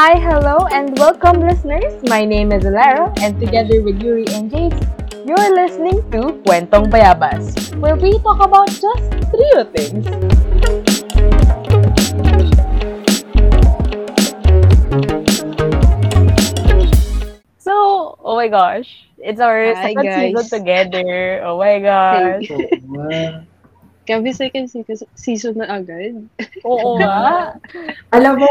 Hi, hello, and welcome, listeners. My name is Alara, and together with Yuri and Jace, you're listening to Kwentong Bayabas, where we talk about just trio things. So, oh my gosh, it's our Hi, second guys. season together. Oh my gosh. Kami second se- season na agad. Oo nga. Alam mo,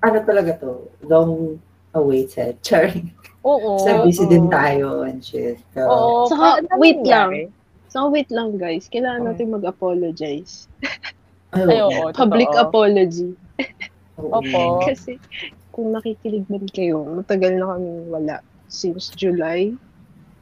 ano talaga to? Long awaited. Charing. Oo. Kasi busy oo. din tayo and shit. So, Oo. Saka, parang wait nangyari. So, wait lang guys. Kailangan natin mag-apologize. ay, oo. Public totoo. apology. Opo. Kasi, kung nakikinig man kayo, matagal na kami wala. Since July.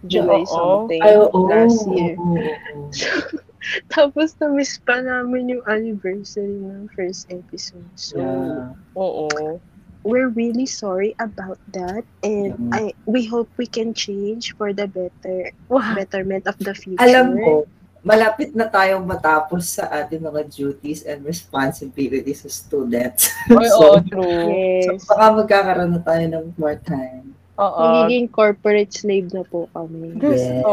July Oo. something. Ay, oo. Last year. Oo, oo. Tapos, na-miss pa namin yung anniversary ng first episode. So, Yeah. Oo. we're really sorry about that. And Mhm. I we hope we can change for the better Wow. betterment of the future. Alam mo, malapit na tayong matapos sa ating mga duties and responsibilities as students. Ay, oo, true. Yes. So, baka magkakaroon na tayo ng more time. Oo. Magiging corporate slave na po kami. Diyos Yeah. ko.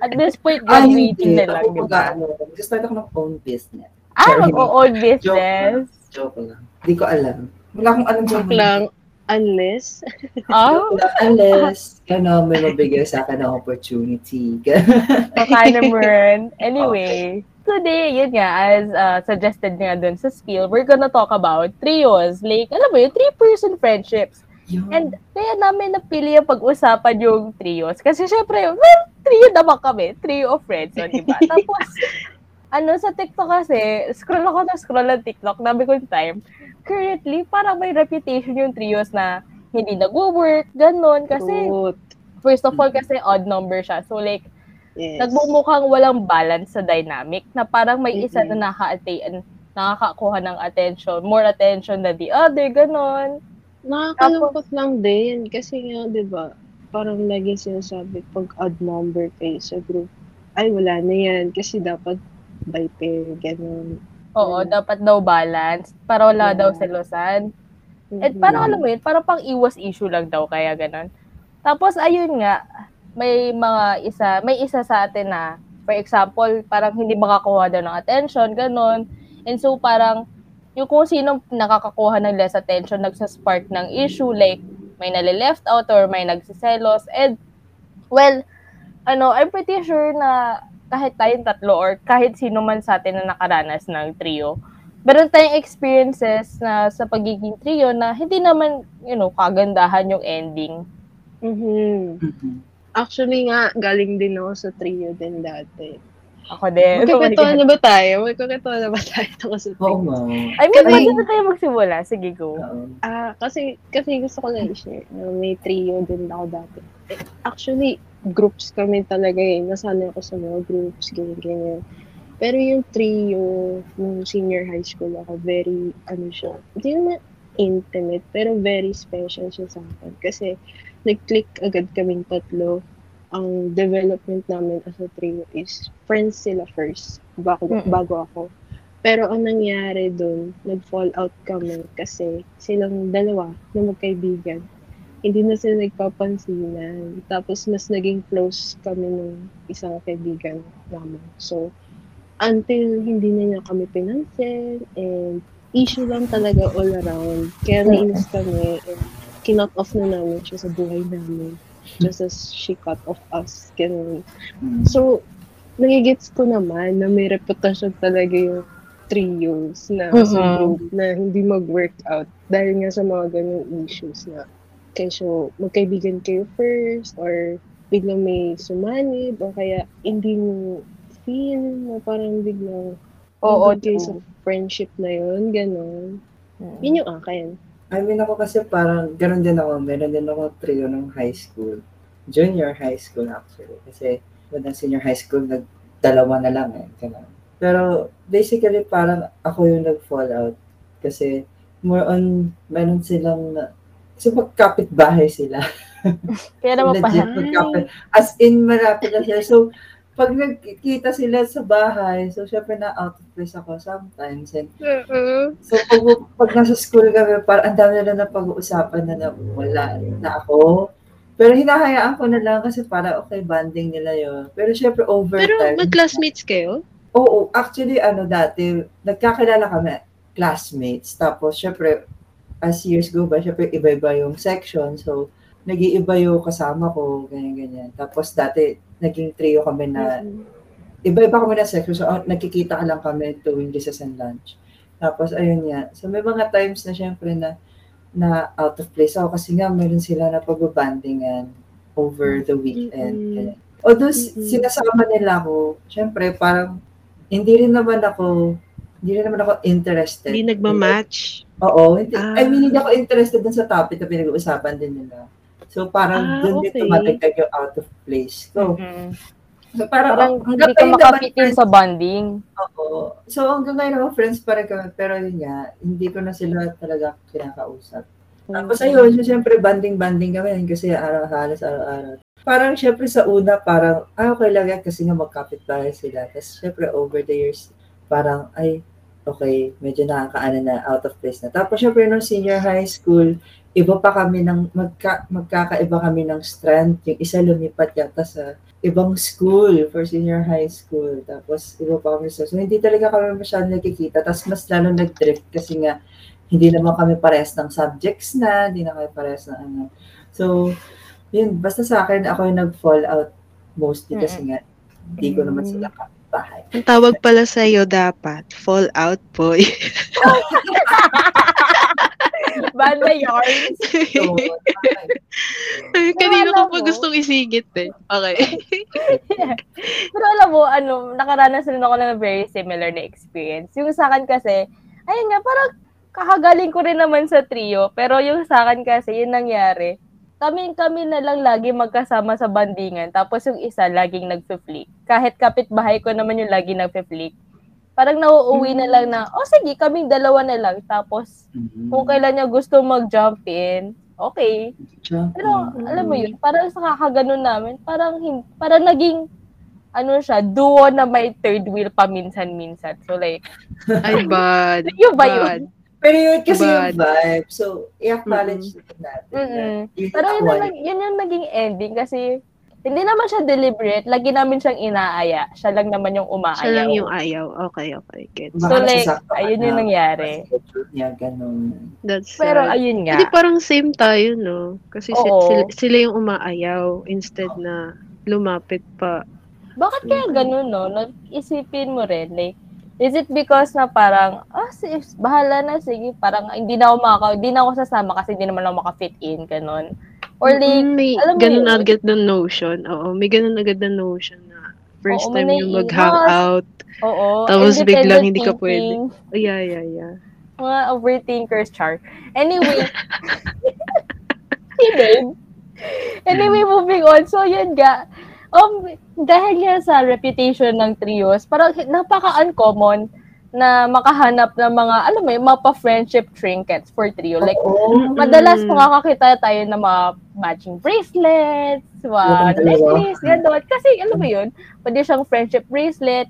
At this point, graduating hindi. na lang, Ako di mag- ba? ano, Gusto ako ng own business. Ah, mag-own Joke business. Joke lang. Hindi ko alam. Wala akong alam Joke lang, unless, Ah, lang. Unless, ano, may mabigay sa akin ng opportunity. baka naman. Anyway, today, yun nga, as uh, suggested nga dun sa skill, we're gonna talk about trios. Like, alam mo yun, three-person friendships. Yun. And kaya namin napili yung pag-usapan yung trios. Kasi syempre, well, trio naman kami. Trio of friends, o, diba? Tapos, ano, sa TikTok kasi, scroll ako na scroll ng TikTok, nabi ko yung time. Currently, parang may reputation yung trios na hindi nag-work, ganun. Kasi, truth. first of all, kasi odd number siya. So, like, Yes. nagmumukhang walang balance sa dynamic na parang may isa Mhm. na nakaka-attain, nakakakuha ng attention, more attention than the other, ganun. Nakakalungkot lang din. Kasi nga, di ba, parang lagi sinasabi, pag odd number kayo sa group, ay, wala na yan. Kasi dapat by pair, ganun. Oo, Mm. dapat daw balance para wala Yeah. daw selosan. At Mhm. parang alam mo yun, parang pang iwas issue lang daw kaya ganun. Tapos ayun nga, may mga isa, may isa sa atin na for example, parang hindi makakuha daw ng attention, ganun. And so parang yung kung sino nakakakuha ng less attention, nagsaspark ng issue like may nale-left out or may nagsiselos. And well, ano, I'm pretty sure na kahit tayong tatlo or kahit sino man sa atin na nakaranas ng trio, meron tayong experiences na sa pagiging trio na hindi naman, you know, kagandahan yung ending. Mhm. Mhm. Actually nga, galing din ako sa trio din dati. Ako din. God. na ba tayo? Magkakataon na ba tayo tungkol sa Oo nga. I mean, pwede na tayo magsimula. Sige, go. Ah, kasi kasi gusto ko lang i-share na may trio din ako dati. Actually, groups kami talaga eh. Nasanay ako sa mga groups, ganyan, ganyan. Pero yung trio nung senior high school ako, very, ano siya, hindi naman intimate, pero very special siya sa akin. Kasi nag-click agad kaming tatlo. Ang development namin as a trio is friends sila first, bago, Mm-mm. bago ako. Pero ang nangyari doon, nag-fall out kami kasi silang dalawa na magkaibigan. Hindi na sila nagpapansinan. Tapos mas naging close kami nung isang kaibigan namin. So, until hindi na niya kami pinansin and issue lang talaga all around. Kaya nainis kami and kinot off na namin siya sa buhay namin. Just as she cut off us. Ganun. Mm. So, nagigits ko naman na may reputasyon talaga yung trios na sa Mhm. group na hindi mag-workout dahil nga sa mga ganyung issues na kesyo magkaibigan kayo first or biglang may sumanib o kaya hindi mo feel na parang biglang Oo, nandun kayo sa friendship na yun, gano'n. Mm. Yun yung akin. I mean, ako kasi parang, ganoon din ako. Meron din ako trio ng high school. Junior high school actually. Kasi, when senior high school, nagdalawa na lang eh. Ganun. Pero, basically, parang ako yung nag-fall out. Kasi, more on, meron silang, kasi magkapit bahay sila. Kaya naman pa. As in, malapit na sila. So, pag nagkita sila sa bahay, so syempre na out of place ako sometimes. And so pag, pag nasa school kami, parang ang dami na na pag-uusapan na na wala na ako. Pero hinahayaan ko na lang kasi para okay, banding nila yon Pero syempre over Pero time. mag-classmates kayo? Oo, actually ano dati, nagkakilala kami, classmates. Tapos syempre, as years go by, syempre iba-iba yung section. So, nag-iiba yung kasama ko, ganyan-ganyan. Tapos dati, naging trio kami na, iba-iba kami na section. So, ah, nagkikita ka lang kami tuwing recess and lunch. Tapos, ayun nga. So, may mga times na syempre na, na out of place ako kasi nga meron sila na pagbabandingan over the weekend. Mm-mm. Ganyan. Although Mm-mm. sinasama nila ako, syempre parang hindi rin naman ako hindi rin naman ako interested. Hindi nagmamatch? Oo. Hindi, Ah. I mean, hindi ako interested dun sa topic na pinag-uusapan din nila. So, parang Ah, dun din okay. tumatagdag yung out of place ko. Mm. So, parang, Parang hanggang hindi ka in sa bonding. Oo. So, hanggang ngayon naman, friends pa rin kami. Pero yun nga, hindi ko na sila talaga kinakausap. Tapos ayun, so, syempre, banding-banding kami kasi araw, halos araw-araw. Parang syempre sa una, parang, ah, okay lang yan kasi nga magkapit-bahay sila. Tapos syempre, over the years, parang, ay, okay, medyo nakakaano na, out of place na. Tapos syempre, nung senior high school, iba pa kami ng, magka, magkakaiba kami ng strength. Yung isa lumipat yata sa ibang school for senior high school. Tapos iba pa kami sa, so hindi talaga kami masyadong nagkikita. Tapos mas lalo nag-drift kasi nga, hindi naman kami parehas ng subjects na, hindi na kami parehas ng ano. So, yun, basta sa akin, ako yung nag-fall out mostly kasi nga, hindi ko naman sila kabahay. Ang tawag pala sa iyo dapat, Fallout Boy. Banda yarns. So, Ay, Kanina alam ko pa gustong isigit eh. Okay. Pero alam mo, ano, nakaranas rin ako ng very similar na experience. Yung sa akin kasi, ayun nga, parang kakagaling ko rin naman sa trio. Pero yung sa akin kasi, yun nangyari. Kami, kami na lang lagi magkasama sa bandingan. Tapos yung isa, laging nagpe-flick. Kahit kapitbahay ko naman yung lagi nagpe-flick. Parang nauuwi na lang na, oh sige, kaming dalawa na lang. Tapos, kung kailan niya gusto mag-jump in, okay. Pero alam mo yun, parang sa kakaganon namin, parang parang naging ano siya, duo na may third wheel paminsan-minsan. So like, Ay, bad. yun ba Bad. yun? Pero yun kasi Bad. yung vibe. So, i-acknowledge natin. na Mm-mm. yun Pero yung yun, na, yun yung naging ending kasi hindi naman siya deliberate. Lagi namin siyang inaaya. Siya lang naman yung umaayaw. Siya lang yung ayaw. Okay, okay. Baka So, like, nasasaktan ka ayun yung na, nangyari. Niya, ganun. That's Pero sad. ayun nga. Hindi parang same tayo, no? Kasi si- Oo. sila, sila yung umaayaw instead na lumapit pa. Bakit kaya ganun, no? Isipin mo rin, like, is it because na parang, ah, sige, bahala na, sige, parang hindi na ako makaka, hindi na ako sasama kasi hindi naman ako makafit in, ganun. Or like, may alam mo ganun yun? agad na notion. Oo, may ganun agad na notion na first Oo, time yung mag-hangout. oo, Tapos biglang hindi ka thinking, Oh, yeah, yeah, yeah. Mga overthinkers, char. Anyway, hindi. Anyway, moving on. So, yun nga. Um, dahil nga sa reputation ng trios, parang napaka-uncommon na makahanap ng mga, alam mo yun, mga pa-friendship trinkets for trio. Like, Oo. madalas Mm. makakakita tayo ng mga matching bracelets, mga Yung necklace, gano'n. Kasi, alam mo yun, pwede siyang friendship bracelet,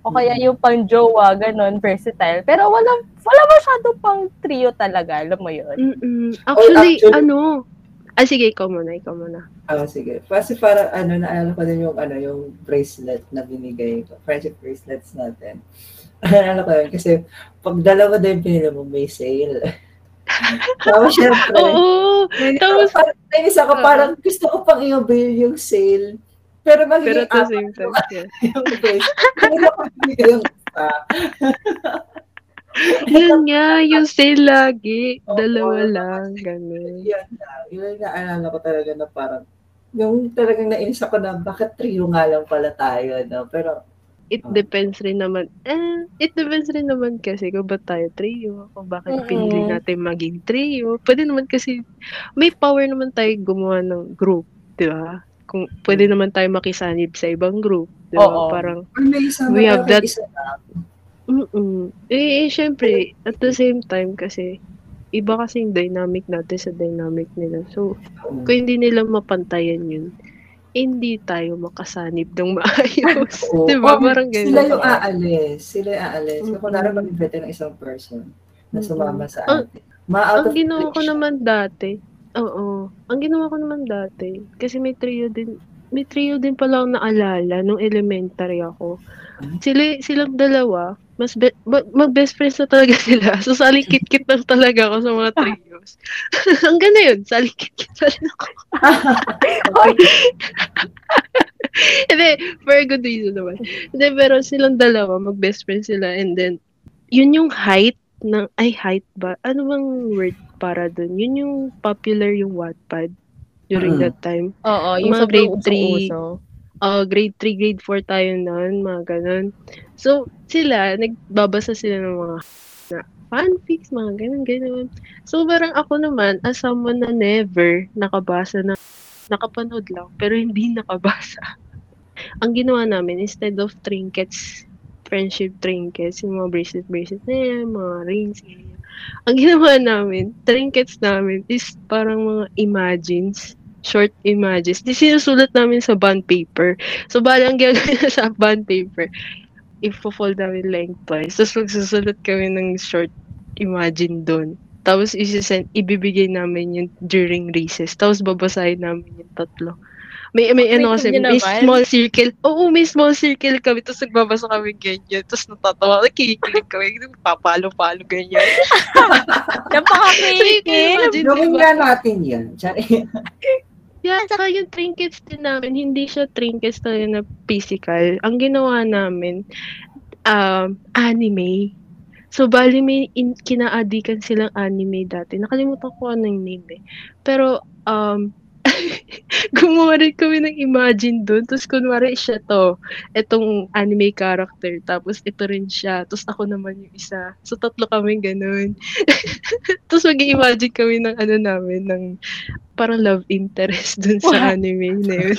o kaya yung pang jowa, gano'n, versatile. Pero wala, wala masyado pang trio talaga, alam mo yun. Mm-mm. Actually, actually- ano? Ah, sige, ikaw muna, ikaw muna. Ah, sige. Kasi para ano, naalala ko din yung ano, yung bracelet na binigay ko. Friendship bracelets natin. Naalala ko yun kasi pag dalawa din pinili mo, may sale. Tapos syempre, Oo! tapos- ako, parang, nainis ako, parang gusto ko pang i-avail yung sale. Pero Pero magiging at the same time, yeah. yung ako binigay yung. Yun nga, yung sale lagi. Oo, Dalawa oo, lang, ganun. Yun na. Yun na naalala ko talaga na parang yung talagang nainis ako na bakit trio nga lang pala tayo, no? Pero It Ah. depends rin naman. Eh, it depends rin naman kasi kung ba't tayo trio, kung bakit Mm-mm. pinili natin maging trio. Pwede naman kasi, may power naman tayo gumawa ng group, di ba? Kung pwede naman tayo makisanib sa ibang group, di ba? Oo. Parang, We have that- isa lang. mm Eh, eh, syempre, at the same time kasi, iba kasi yung dynamic natin sa dynamic nila. So, kung hindi nila mapantayan yun, hindi tayo makasanib ng maayos. Oo. diba? Oh, Parang ganun. Sila yung aalis. Sila yung aalis. Kung Mm-mm. kunwari mag-invite ng isang person na Mm-mm. sumama sa Ang- atin. Ma-out Ang of ginawa ko naman dati, oo, ang ginawa ko naman dati, kasi may trio din, may trio din pala akong naalala nung elementary ako. Hmm? Sila, silang dalawa, mas be- mag- best friends na talaga sila. So, salikit-kit lang talaga ako sa mga trios. Ang ganda yun, salikit-kit lang ako. Hindi, for a good reason naman. Hindi, pero silang dalawa, mag-best friends sila. And then, yun yung height ng, ay, height ba? Ano bang word para dun? Yun yung popular yung Wattpad during mm. that time. Oo, yung mga grade 3 uh, grade 3, grade 4 tayo noon, mga ganun. So, sila, nagbabasa sila ng mga na fanfics, mga ganun, ganun. So, parang ako naman, as someone na never nakabasa na, nakapanood lang, pero hindi nakabasa. Ang ginawa namin, instead of trinkets, friendship trinkets, yung mga bracelet-bracelet na yan, mga rings, ganyan. Ang ginawa namin, trinkets namin is parang mga imagines short images. Di sinusulat namin sa bond paper. So, bala ang gagawin na sa bond paper, ifo-fold namin lengthwise. Tapos magsusulat kami ng short imagine doon. Tapos isisend, ibibigay namin yun during recess. Tapos babasahin namin yung tatlo. May, may ano kasi, may naman. small circle. Oo, may small circle kami. Tapos nagbabasa kami ganyan. Tapos natatawa. Nakikinig kami. Papalo-palo ganyan. Napaka-creative! Gawin diba? nga natin yan. Tsari. Yeah, saka yung trinkets din namin, hindi siya trinkets talaga na physical. Ang ginawa namin, um, anime. So, bali may in, kinaadikan silang anime dati. Nakalimutan ko ano yung name eh. Pero, um, gumawa rin kami ng imagine doon. Tapos, kunwari siya to. Itong anime character. Tapos, ito rin siya. Tapos, ako naman yung isa. So, tatlo kami ganun. Tapos, mag-imagine kami ng ano namin, ng parang love interest dun sa anime na yun.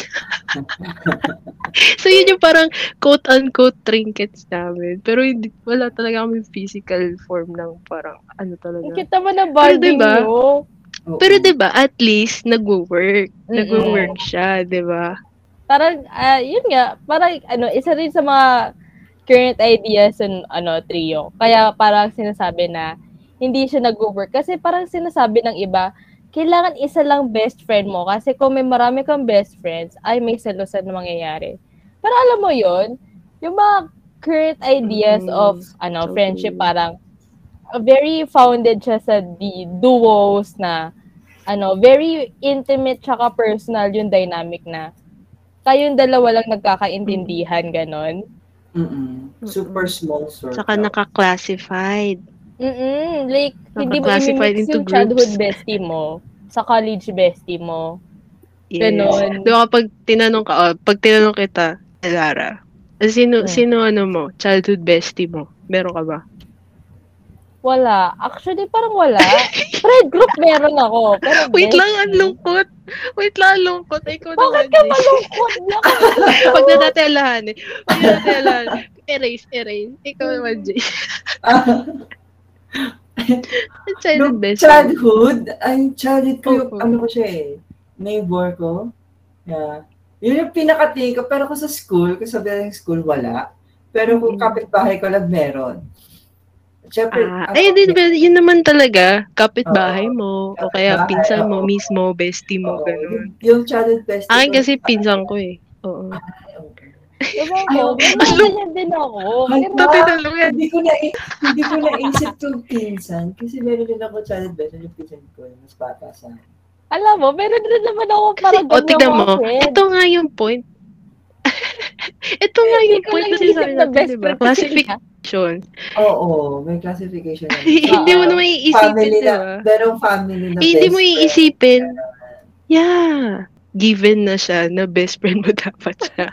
so, yun yung parang quote-unquote trinkets namin. Pero hindi, wala talaga kami physical form ng parang ano talaga. cute naman na bonding diba? nyo. Oo. Pero 'di ba at least nagwo-work. Mm-mm. Nagwo-work siya, 'di ba? Parang, ah, yun nga, parang, ano, isa rin sa mga current ideas ng, ano, trio. Kaya parang sinasabi na, hindi siya nag-work. Kasi parang sinasabi ng iba, kailangan isa lang best friend mo. Kasi kung may marami kang best friends, ay may selosan na mangyayari. Pero alam mo yon yung mga current ideas Mm, of, ano, so friendship, true. parang, uh, very founded siya sa di duos na, ano, very intimate tsaka personal yung dynamic na kayong dalawa lang nagkakaintindihan, ganon. Mm-mm. Super small circle. Saka naka-classified. Mm like, hindi mo imimix into yung childhood groups. bestie mo sa college bestie mo. Yes. Ganon. Di ba kapag tinanong ka, oh, pag tinanong kita, Lara, sino, Hmm. sino ano mo, childhood bestie mo? Meron ka ba? Wala. Actually, parang wala. Friend group meron ako. Pero Wait lang, bestie. ang lungkot. Wait lang, ang lungkot. Ikaw Bakit naman, ka malungkot? Pag na natin alahan eh. Pag na natin alahan. Erase, erase. Ikaw naman, Jay. Childhood Nung bestie. childhood, ay, childhood ko, yung, ano ko siya eh, neighbor ko. Yeah. Yun yung pinakatingin ko, pero kung sa school, kung sabi ng school, wala. Pero kung Mm. kapitbahay ko lang, meron. Siyempre, Ah, ako- ay, din, yun naman talaga. Kapitbahay mo. O kaya Kapitbahay, pinsan mo, mismo, bestie mo, ganun. yung, yung childhood bestie Akin ko, kasi pinsan ko eh. Oo. Diba ko? Ganyan din ako. Pero, Dati talaga. hindi ko na hindi ko naisip kung pinsan kasi meron din ako childhood bestie yung pinsan ko yung mas bata sa akin. alam mo, meron rin naman ako Kasi, parang o ganyan tignan mga mo, ito nga yung point. ito nga yung point na natin, best di ba? friend ko Classification. Oo, may classification na. Hindi mo Oo. naman iisipin, family di na, ba? merong family na Eh, hindi mo iisipin. Yeah. Given na siya na best friend mo dapat siya.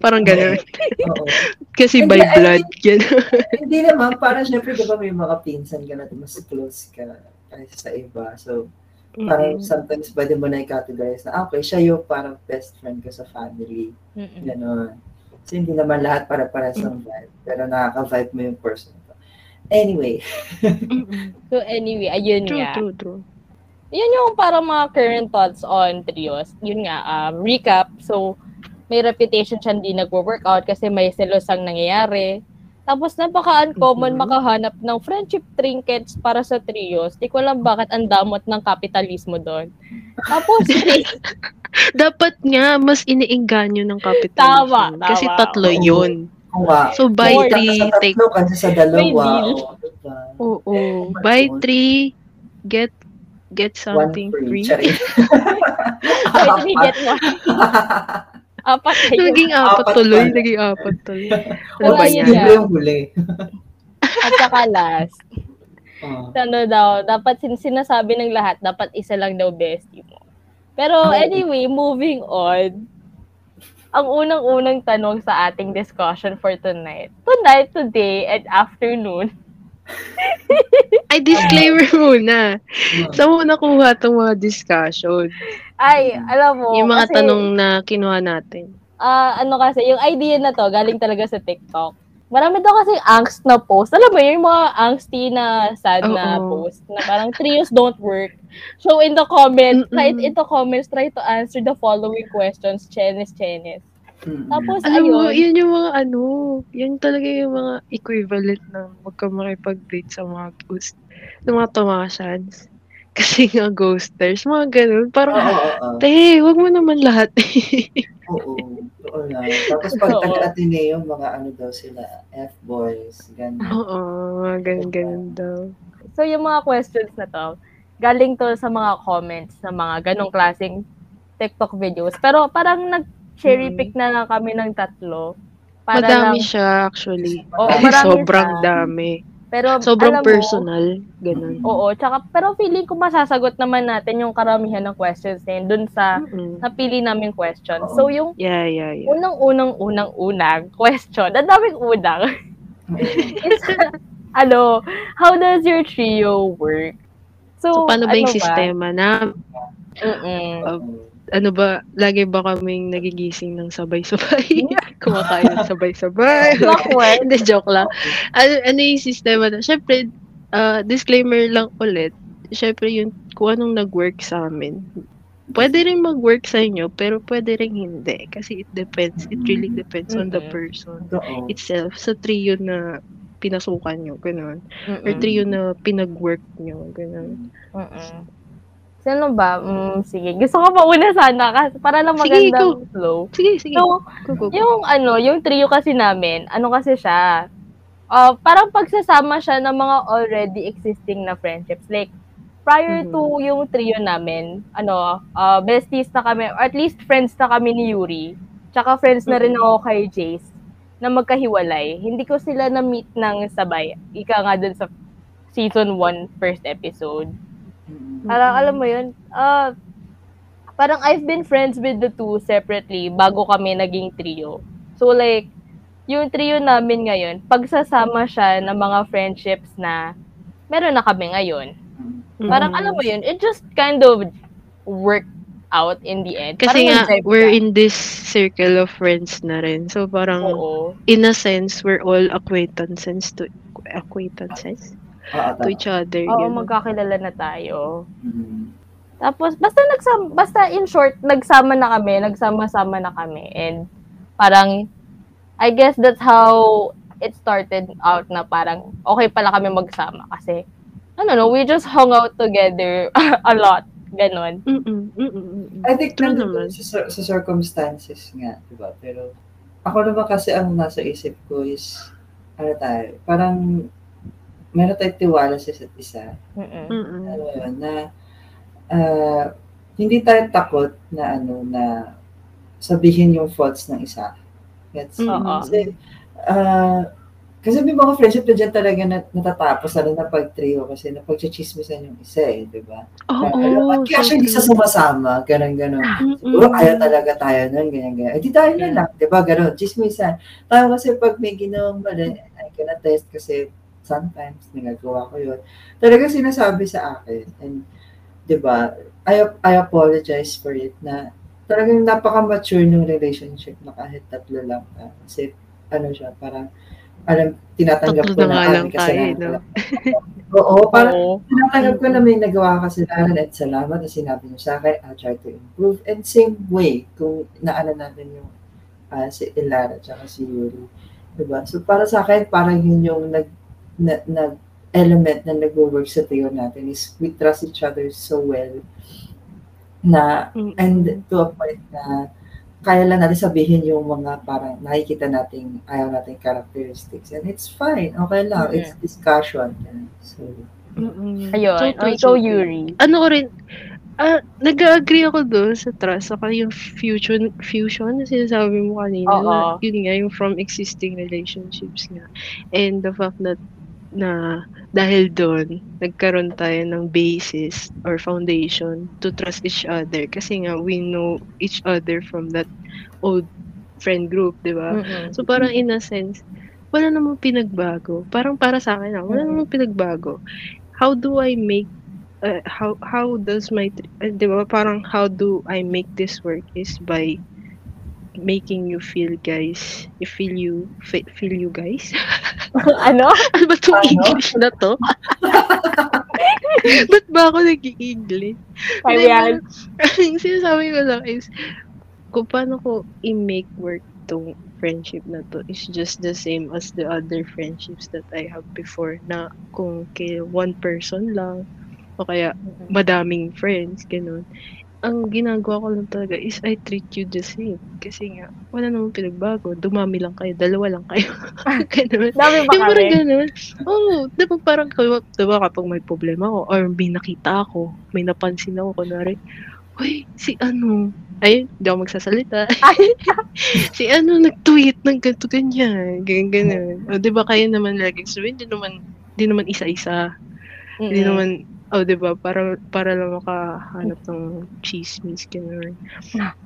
Parang ganun. Oo. Kasi by I blood. Ganun. Hindi naman, para syempre, di ba may mga pinsan ka na mas close ka kaysa sa iba. So, parang Mm-mm. sometimes pwede mo na i-categorize na, ah, okay, siya yung parang best friend ko sa family. Mm-mm. Ganon. So, hindi naman lahat para-paras ng vibe. Pero nakaka-vibe mo yung person ko. Anyway. So anyway, ayun True, nga. true, true. yun yung parang mga current thoughts on trios. Yun nga, um, recap. So, may reputation siya hindi nagwo-workout kasi may selosang nangyayari. Tapos napaka-uncommon Mhm. makahanap ng friendship trinkets para sa trios. Di ko alam bakit ang damot ng kapitalismo doon. Tapos, Dapat nga, mas iniinganyo ng capitalism. Tama, tama. Kasi tatlo Oo. yun. Nga, So, buy More. three, sa take... tatlo kasi sa dalawa. Oo, diba? Oo. Buy three, get get something free. Charing. wait, we get one. Apat kayo. Naging apat Apat tuloy. pala. Naging apat tuloy. Ano Wala ba yun yan? yung huli. At saka last, Oo. ano daw, dapat sin- sinasabi ng lahat, dapat isa lang daw bestie mo. Pero Oh. anyway, moving on. Ang unang-unang tanong sa ating discussion for tonight. Tonight, today, and afternoon. Ay, disclaimer muna. Saan mo nakuha itong mga discussion? Ay, alam mo, Yung mga kasi, tanong na kinuha natin. ah, ano kasi, yung idea na to, galing talaga sa TikTok. Marami daw kasi angst na post. Alam mo, yung mga angsty na sad na Oo. post. Na parang trios don't work. So in the comments, Mm-mm. try in the comments, try to answer the following questions, Chenis, Chenis. Mm. Tapos, Alam mo, ayun. yun yung mga ano, yun talaga yung mga equivalent ng wag ka makipag-date sa mga ghost, ng mga Tomasans. Kasi nga ghosters, mga ganun. Parang, Oo, oo, oo. te, wag mo naman lahat. Oo, oo lang. Tapos pag taga-Ateneo, mga ano daw sila, F-boys, gano'n. Oo, mga ganun-ganun daw. So yung mga questions na to, galing to sa mga comments sa mga ganong klaseng TikTok videos. Pero parang nag-cherry pick na lang kami ng tatlo. Para Madami lang, siya actually. Oo, Ay, Sobrang siya. dami. pero Sobrang alam mo, personal. Ganun. Oo, tsaka, pero feeling ko masasagot naman natin yung karamihan ng questions na yun dun sa Mm-mm. napili naming question. So yung Yeah, yeah, yeah. unang-unang unang-unang question, ang daming unang, Oo. is, ano, how does your trio work? So, paano ba yung ano sistema na, Mm-mm. Ano ba, lagi ba kaming nagigising ng sabay-sabay? Kumakain ng sabay-sabay? Hindi, joke lang. Ano, ano yung sistema na? Siyempre, ah, disclaimer lang ulit. Siyempre, yung kung anong nag-work sa amin. Pwede rin mag-work sa inyo, pero pwede rin hindi. Kasi it depends. It really depends on the Mhm. person itself. Sa trio na pinasukan nyo, ganun. Or trio na pinag-work nyo, ganun. Mm-mm. Sino ba? Mm, sige. Gusto ko mauna sana kasi para lang Sige, magandang flow. Sige, sige. So, Go, go, go. yung ano, yung trio kasi namin, ano kasi siya, uh, parang pagsasama siya ng mga already existing na friendships. Like, prior Mhm. to yung trio namin, ano, uh, besties na kami, or at least friends na kami ni Yuri. Tsaka friends na rin Mhm. ako kay Jace na magkahiwalay. Hindi ko sila na-meet ng sabay. Ika nga dun sa season 1, first episode. Mm. Parang alam mo yun, ah parang I've been friends with the two separately bago kami naging trio. So like, yung trio namin ngayon, pagsasama siya ng mga friendships na meron na kami ngayon. Mm. Parang alam mo yun, it just kind of worked out in the end. Kasi Parang nga, we're in this circle of friends na rin. So, parang, Oo. in a sense, we're all acquaintances to acquaintances Oo, to each other. Oo, ganun. magkakilala na tayo. Mm. Tapos, basta nagsama, basta in short, nagsama na kami, nagsama-sama na kami. And parang, I guess that's how it started out na parang, okay pala kami magsama. Kasi, I don't know, we just hung out together a lot. Ganon. Mm-mm, mm-mm, mm-mm. I think True naman. sa, sa circumstances nga, di ba? Pero ako naman kasi ang nasa isip ko is, ano tayo, parang meron tayong tiwala sa isa't isa. Mm-mm. Ano yun, na ah, hindi tayo takot na ano, na sabihin yung faults ng isa. Gets? Mm. Oo. Kasi, ah, kasi may mga friendship na dyan talaga na, natatapos lalo na pag trio kasi napagchichismisan yung isa eh, di ba? Oo, Parang, Kaya siya hindi sa sumasama, ganun ganun. Mm-mm. Siguro kaya talaga tayo nun, ganyan, ganyan. Eh, di tayo na lang, di ba, ganun, chismisan. Tayo kasi pag may ginawang mali, I can attest kasi sometimes nagagawa ko yun. Talaga sinasabi sa akin, and, di ba, I, I apologize for it na talagang napaka-mature ng relationship na kahit tatlo lang. ah. kasi, ano siya, parang, alam, tinatanggap ko na may kasalanan tayo, no? Oo, parang Oo. tinatanggap ko na may nagawa ka kasalanan at salamat na sinabi niyo sa akin, I'll try to improve. And same way, kung naano natin yung ah, si Ilara at si Yuri. Diba? So para sa akin, parang yun yung nag, na, nag element na nag-work sa trio natin is we trust each other so well na and to a point na kaya lang natin sabihin yung mga parang nakikita nating ayaw nating characteristics and it's fine okay lang Mhm. it's discussion so Mm-mm. Ayun. So Oh, so. Yuri. ano ko rin, ah, nag-agree ako doon sa trust, saka yung fusion, fusion na sinasabi mo kanina, Oo. na, yun nga, yung from existing relationships nga. And the fact that, na dahil doon, nagkaroon tayo ng basis or foundation to trust each other. Kasi nga, we know each other from that old friend group, di ba? Mm-mm. So parang in a sense, wala namang pinagbago. Parang para sa akin, ah, wala namang pinagbago. How do I make uh, how how does my uh, 'di ba parang how do I make this work is by making you feel guys you feel you fe- feel you guys ano? ano ba itong Ano? English na to ba't ba ako nag-i-English Ayan. ang sinasabi ko lang is, kung paano ko i-make work tong friendship na to is just the same as the other friendships that I have before na kung kay one person lang o kaya madaming friends, ganun. Ang ginagawa ko lang talaga is I treat you the same. Kasi nga, wala namang pinagbago. Dumami lang kayo, dalawa lang kayo. ganun. Dami ba Yung parang kami? ganun. Oo, oh, diba parang, diba kapag may problema ako, or may nakita ako, may napansin ako, kunwari, Uy, si ano, ay, hindi ako magsasalita. si ano, nag-tweet ng ganito, ganyan, ganyan, ganyan. O, diba kayo naman lagi sabihin, hindi naman, hindi naman isa-isa. Hindi Mm-mm. naman, oh, diba, para, para lang makahanap ng chismis, ganyan.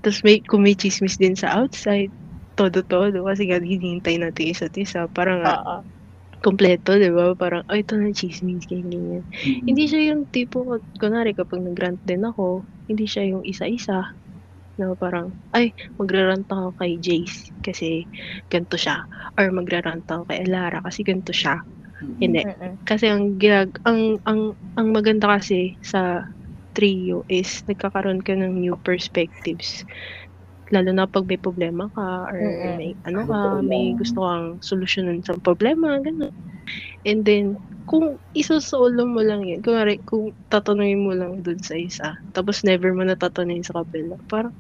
Tapos may, kung may chismis din sa outside, todo-todo, kasi nga, hinihintay natin isa't isa. Parang, nga, Oo. kompleto, di ba? Parang, oh, ito na chismis, ganyan, ganyan. Hindi siya yung tipo, kunwari kapag nag-rant din ako, hindi siya yung isa-isa. Na parang, ay, magrarant ako kay Jace kasi ganito siya. Or magrarant ako kay Elara kasi ganito siya. Hindi. Mm-mm. Kasi ang ginag ang ang ang maganda kasi sa trio is nagkakaroon ka ng new perspectives. Lalo na pag may problema ka or Mm-mm. may ano ka, may gusto kang solusyonan sa problema, ganun. And then, kung isosolo mo lang yun, kunwari, kung tatanungin mo lang dun sa isa, tapos never mo natatanungin sa kapila, parang,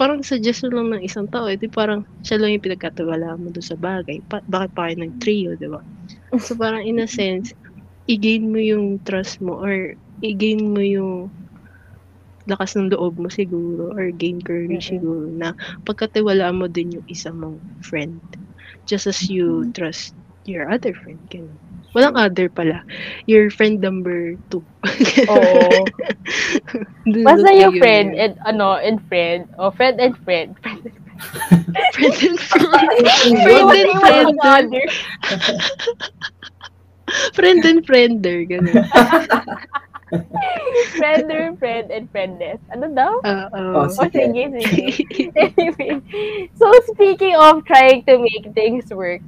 parang suggestion lang ng isang tao, edi parang siya lang yung pinagkatiwalaan mo dun sa bagay. Pa- bakit pa kayo nag-trio, di ba? So parang in a sense, i-gain mo yung trust mo or i-gain mo yung lakas ng loob mo siguro or gain courage Mhm. siguro na pagkatiwalaan mo din yung isa mong friend. Just as you trust your other friend. Ganun. Walang other pala. Your friend number two. Oo. Basta na yung yun friend yun. and ano, and friend. O, friend and friend. Friend and friend and friend. friend. Friend and friend. Friend and friender. Ganun. Friender, friend, and friendless. Ano daw? Oo. Oh, Sige. sige, sige. anyway, so speaking of trying to make things work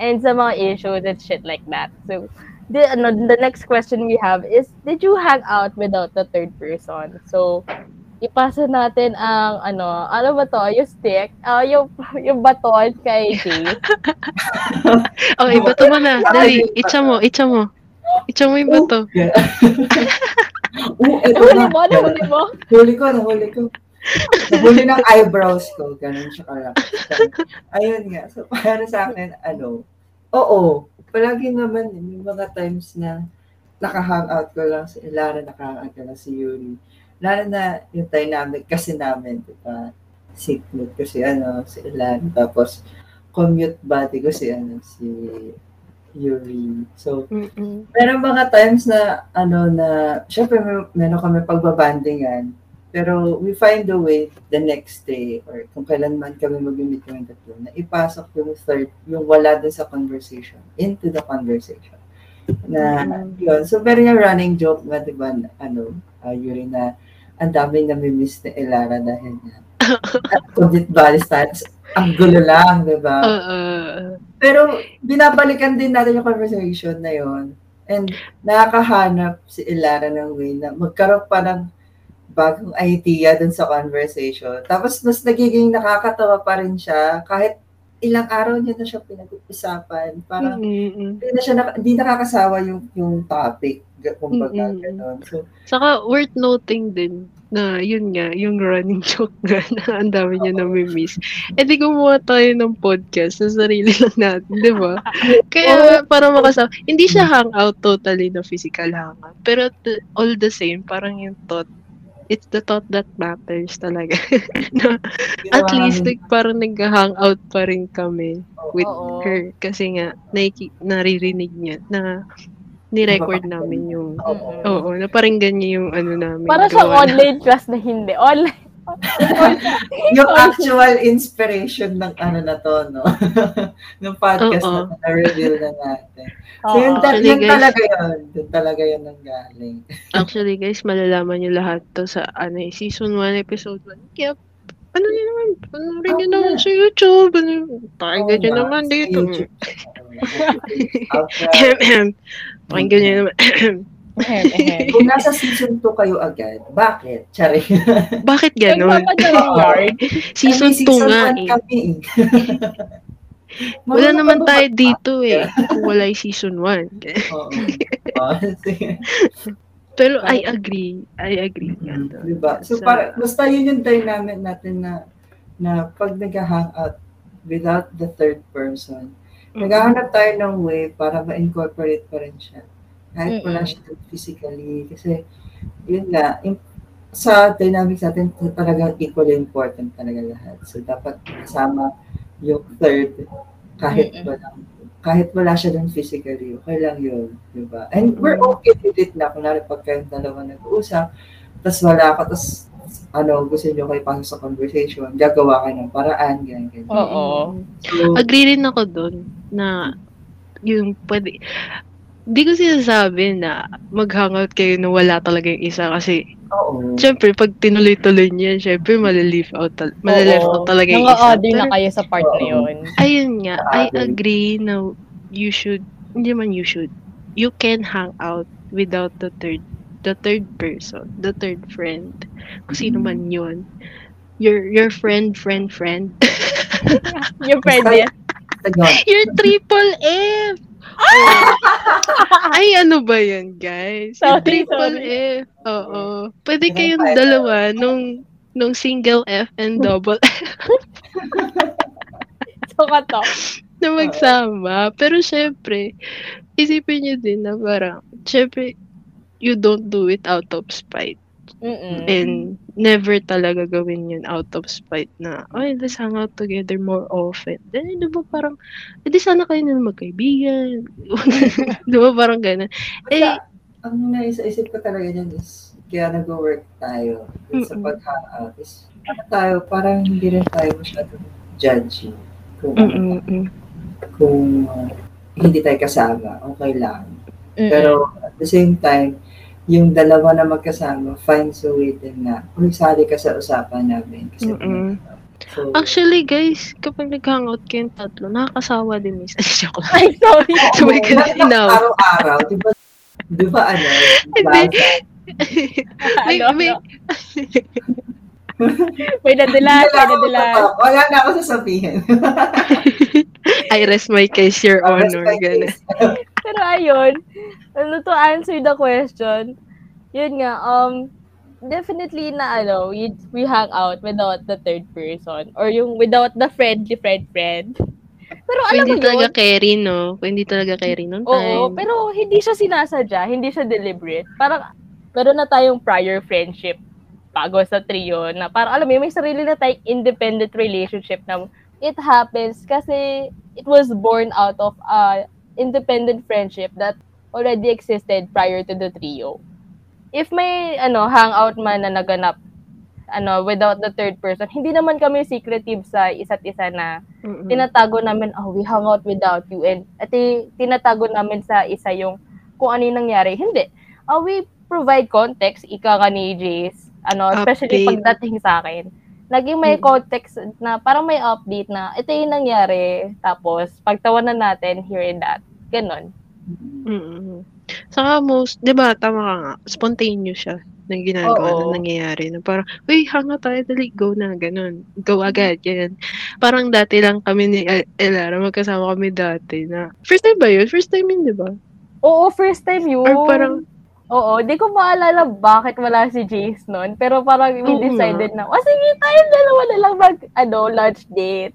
and sa mga issues and shit like that. So, the, ano, the next question we have is, did you hang out without the third person? So, ipasa natin ang ano, ano ba to? Yung stick, ah yung, yung baton kay Jace. Okay, bato mo na. Dali, itcha mo, itcha mo. Itcha mo yung bato. Oo, eto Nahuli na. mo, nahuli mo. Nahuli ko, nahuli ko. Nahuli ng eyebrows ko. Ganun siya kalak. Ayun nga. So, para sa akin, ano, oo, palagi naman, may mga times na naka-hangout ko lang si Lara, naka-hangout ko lang si Yuri. Lalo na yung dynamic kasi namin, di ba? Seatmate ko si, ano, si Lara. Tapos, commute buddy ko si, ano, si Yuri. So, Mm-mm. Meron mga times na, ano, na, syempre, may, meron kami pagbabandingan. Pero we find a way the next day or kung kailan man kami mag-meet kami tatlo na ipasok yung third, yung wala dun sa conversation into the conversation. Na, Mhm. yun. So, meron yung running joke nga, di ba, na, ano, uh, Yuri, na ang daming namimiss ni Elara dahil nga, at commute balis tayo. ang gulo lang, di ba? Oo. Pero binabalikan din natin yung conversation na yon And nakakahanap si Ilara ng way na magkaroon pa ng bagong idea dun sa conversation. Tapos mas nagiging nakakatawa pa rin siya kahit ilang araw niya na siya pinag-usapan. Parang Mm-mm. hindi na siya hindi nakakasawa yung yung topic kumbaga Mm-mm. ganun. So Saka worth noting din na yun nga, yung running joke nga na ang dami niya nami-miss. Eh di gumawa tayo ng podcast sa sarili lang natin, di ba? Kaya para makasama, hindi siya hangout totally na physical hangout. Pero t- all the same, parang yung thought, it's the thought that matters talaga. na at least like, parang nag-hangout pa rin kami with Oo. her. Kasi nga, naiki- naririnig niya na ni-record namin yung Oo. Oo, naparinggan niya yung ano namin. Para na- online class na hindi. Online. yung actual inspiration ng ano na to, no? ng podcast Oo. na na-reveal na natin. So, yun, Actually, yun guys- talaga yun. Yun talaga yun ang galing. Actually, guys, malalaman niyo lahat to sa ano, eh, season 1, episode 1. Kaya, ano niyo naman, panoorin niyo Oo naman sa YouTube. Ano, pakinggan Oo nga, naman dito. Pakinggan niyo naman. Kung nasa season 2 kayo agad, bakit? Charing. Bakit ganon? Nagpapadalong yard. Season 2 nga eh. Kami. eh. Wala naman tayo dito eh. Kung wala yung season 1. Oo. Sige. Pero I agree. I agree. Mm, Yan, diba? So, Sa- para, basta yun yung dynamic natin na na pag nag-hangout without the third person, Mm. naghahanap tayo ng way para ma-incorporate pa rin siya. Kahit wala siya physically. Kasi, yun nga, in- sa dynamics natin, talagang equally important talaga lahat. So, dapat kasama yung third kahit Mm-mm. wala kahit wala siya doon physically, okay lang yun, di ba? And we're okay with it na, kunwari pag kayong dalawa nag-uusap, tapos wala ka, tapos ano, gusto nyo kayo pasok sa conversation, gagawa kayo ng paraan, ganyan, ganyan. Oo. So, Agree rin ako doon na yung pwede di ko sinasabi na mag-hangout kayo na wala talaga yung isa kasi oo. syempre pag tinuloy-tuloy niya syempre malilive out tal- malilive out talaga yung isa. Nang-order na kayo sa part na yun. ayun nga, I agree na you should hindi man you should you can hang out without the third the third person, the third friend. Kung sino man yun. Your your friend, friend, friend. Yung pwede. Your triple F! Ay, ano ba yan, guys? Sorry, triple sorry. F. Oo. Pwede kayong dalawa nung nung single F and double F So ka to. na magsama. Pero syempre, isipin nyo din na parang, syempre, you don't do it out of spite. Mm-mm. And never talaga gawin yun out of spite na, ay, let's hang out together more often. Then, di ba parang, edi sana kayo na magkaibigan. di ba parang gano'n. Eh, ang naisip ko talaga dyan is, kaya nag-work tayo sa Mm-mm. pag-hangout is, ano tayo, parang hindi rin tayo masyadong judgy. Kung, mm-mm. kung uh, hindi tayo kasama, okay lang. Mm-mm. Pero at the same time, yung dalawa na magkasama finds a way din na umisali ka sa usapan namin. Kasi, Mm-mm. so, Actually, guys, kapag nag-hangout kayong tatlo, nakakasawa din minsan. Joke lang. Ay, sorry. Ka na Bakit inaw. Araw-araw, di ba? Di ba ano? Hindi. may, may, ano? May nadulas, may nadulas. Wala na ako sasabihin. I rest my case, your honor. Gano'n. is- Pero ayun, ano to answer the question, yun nga, um, definitely na ano, we, we hang out without the third person or yung without the friendly friend friend. Pero alam hindi mo talaga yun, carry, no? Hindi talaga carry nung oo, time. pero hindi siya sinasadya, hindi siya deliberate. Parang, meron na tayong prior friendship bago sa trio na parang alam mo may sarili na tayong independent relationship na it happens kasi it was born out of a independent friendship that already existed prior to the trio. If may ano hangout man na naganap ano without the third person, hindi naman kami secretive sa isa't isa na Mm-mm. tinatago namin, oh, we hung out without you. And at tinatago namin sa isa yung kung ano yung nangyari. Hindi. Uh, we provide context, ika nga ni Jace, ano, especially Update. pagdating sa akin. naging may Mm. context na parang may update na ito yung nangyari. Tapos, pagtawanan natin here and that. Ganon. Mm. Saka most, 'di ba, tama ka nga, spontaneous siya na ginagawa Oo. na nangyayari na parang, uy, hanga tayo, dali, go na, ganun. Go agad, ganyan. Parang dati lang kami ni El- Elara, magkasama kami dati na, first time ba yun? First time yun, di ba? Oo, first time yun. Or parang, Oo, di ko maalala bakit wala si Jace noon. Pero parang we decided na, oh sige, tayo dalawa na lang mag, ano, lunch date.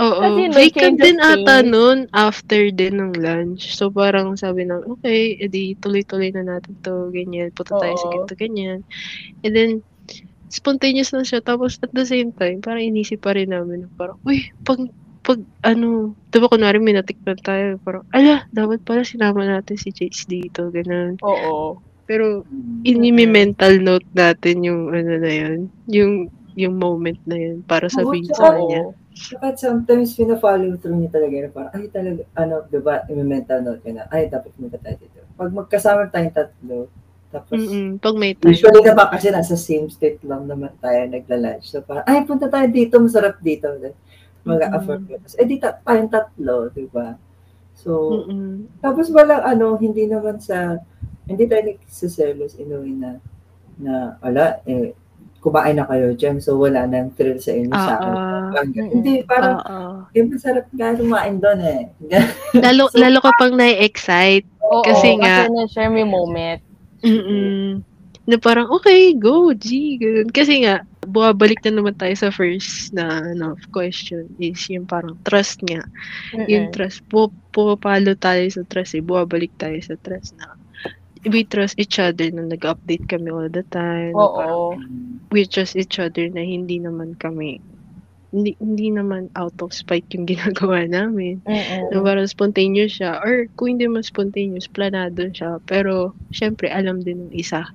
oo, Kasi no vacant din ata nun after din ng lunch. So parang sabi na, okay, edi tuloy-tuloy na natin to, ganyan, punta tayo sa ganito, ganyan. And then, spontaneous na siya. Tapos at the same time, parang inisip pa rin namin na parang, uy, pag, pag ano, diba kunwari may natikman tayo, parang, ala, dapat pala sinama natin si Jace dito, ganun. Oo. Pero, Mm. ini-mental note natin yung ano na yun, yung yung moment na yun para sabihin Oo, sa tsaka- kanya. Dapat sometimes pina-follow through niya talaga na parang, ay talaga, ano, diba, i-mental note ka na, ay, dapat punta tayo dito. Pag magkasama tayong tatlo, tapos, Mm-mm, pag may time. usually naman kasi nasa same state lang naman tayo nagla-lunch. So parang, ay, punta tayo dito, masarap dito. Mag-afford ko. Tapos, eh, di ta- tayong tatlo, diba? So, Mm-mm. tapos walang ano, hindi naman sa, hindi tayo nagsiselos in a way na, na, ala, eh, kumain na kayo dyan, so wala nang thrill sa inyo sa akin. Mm-mm. Hindi, parang, ah, eh, masarap nga kumain doon eh. lalo, So, lalo kapag na-excite. Oo, Kasi nga- Kasi na-share may moment. Mm-mm. Na parang, okay, go, G. Ganun. Kasi nga, buwabalik na naman tayo sa first na ano, question is yung parang trust nga. Yung Mm-mm. trust, pu- pumapalo tayo sa trust eh. Buwabalik tayo sa trust na we trust each other na nag-update kami all the time. na parang Oo. we trust each other na hindi naman kami hindi, hindi naman out of spite yung ginagawa namin. Na Mm-mm. parang spontaneous siya. Or kung hindi man spontaneous, planado siya. Pero, syempre, alam din ng isa.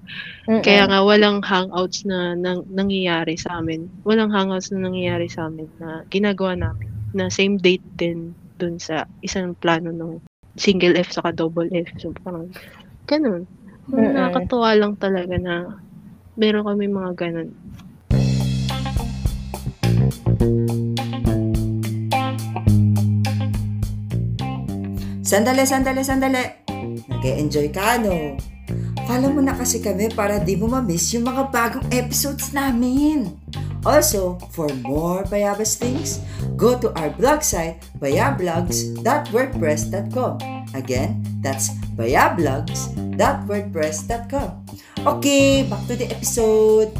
Mm-mm. Kaya nga, walang hangouts na nang, nangyayari sa amin. Walang hangouts na nangyayari sa amin na ginagawa namin. Na same date din dun sa isang plano ng single F saka double F. So, parang, ganun. Mm-mm. Nakakatuwa lang talaga na meron kami mga ganun. Sandali, sandali, sandali. Nag-enjoy ka, no? Follow mo na kasi kami para di mo ma-miss yung mga bagong episodes namin. Also, for more Bayabas things, go to our blog site, bayablogs.wordpress.com. Again, that's bayablogs.wordpress.com. Okay, back to the episode.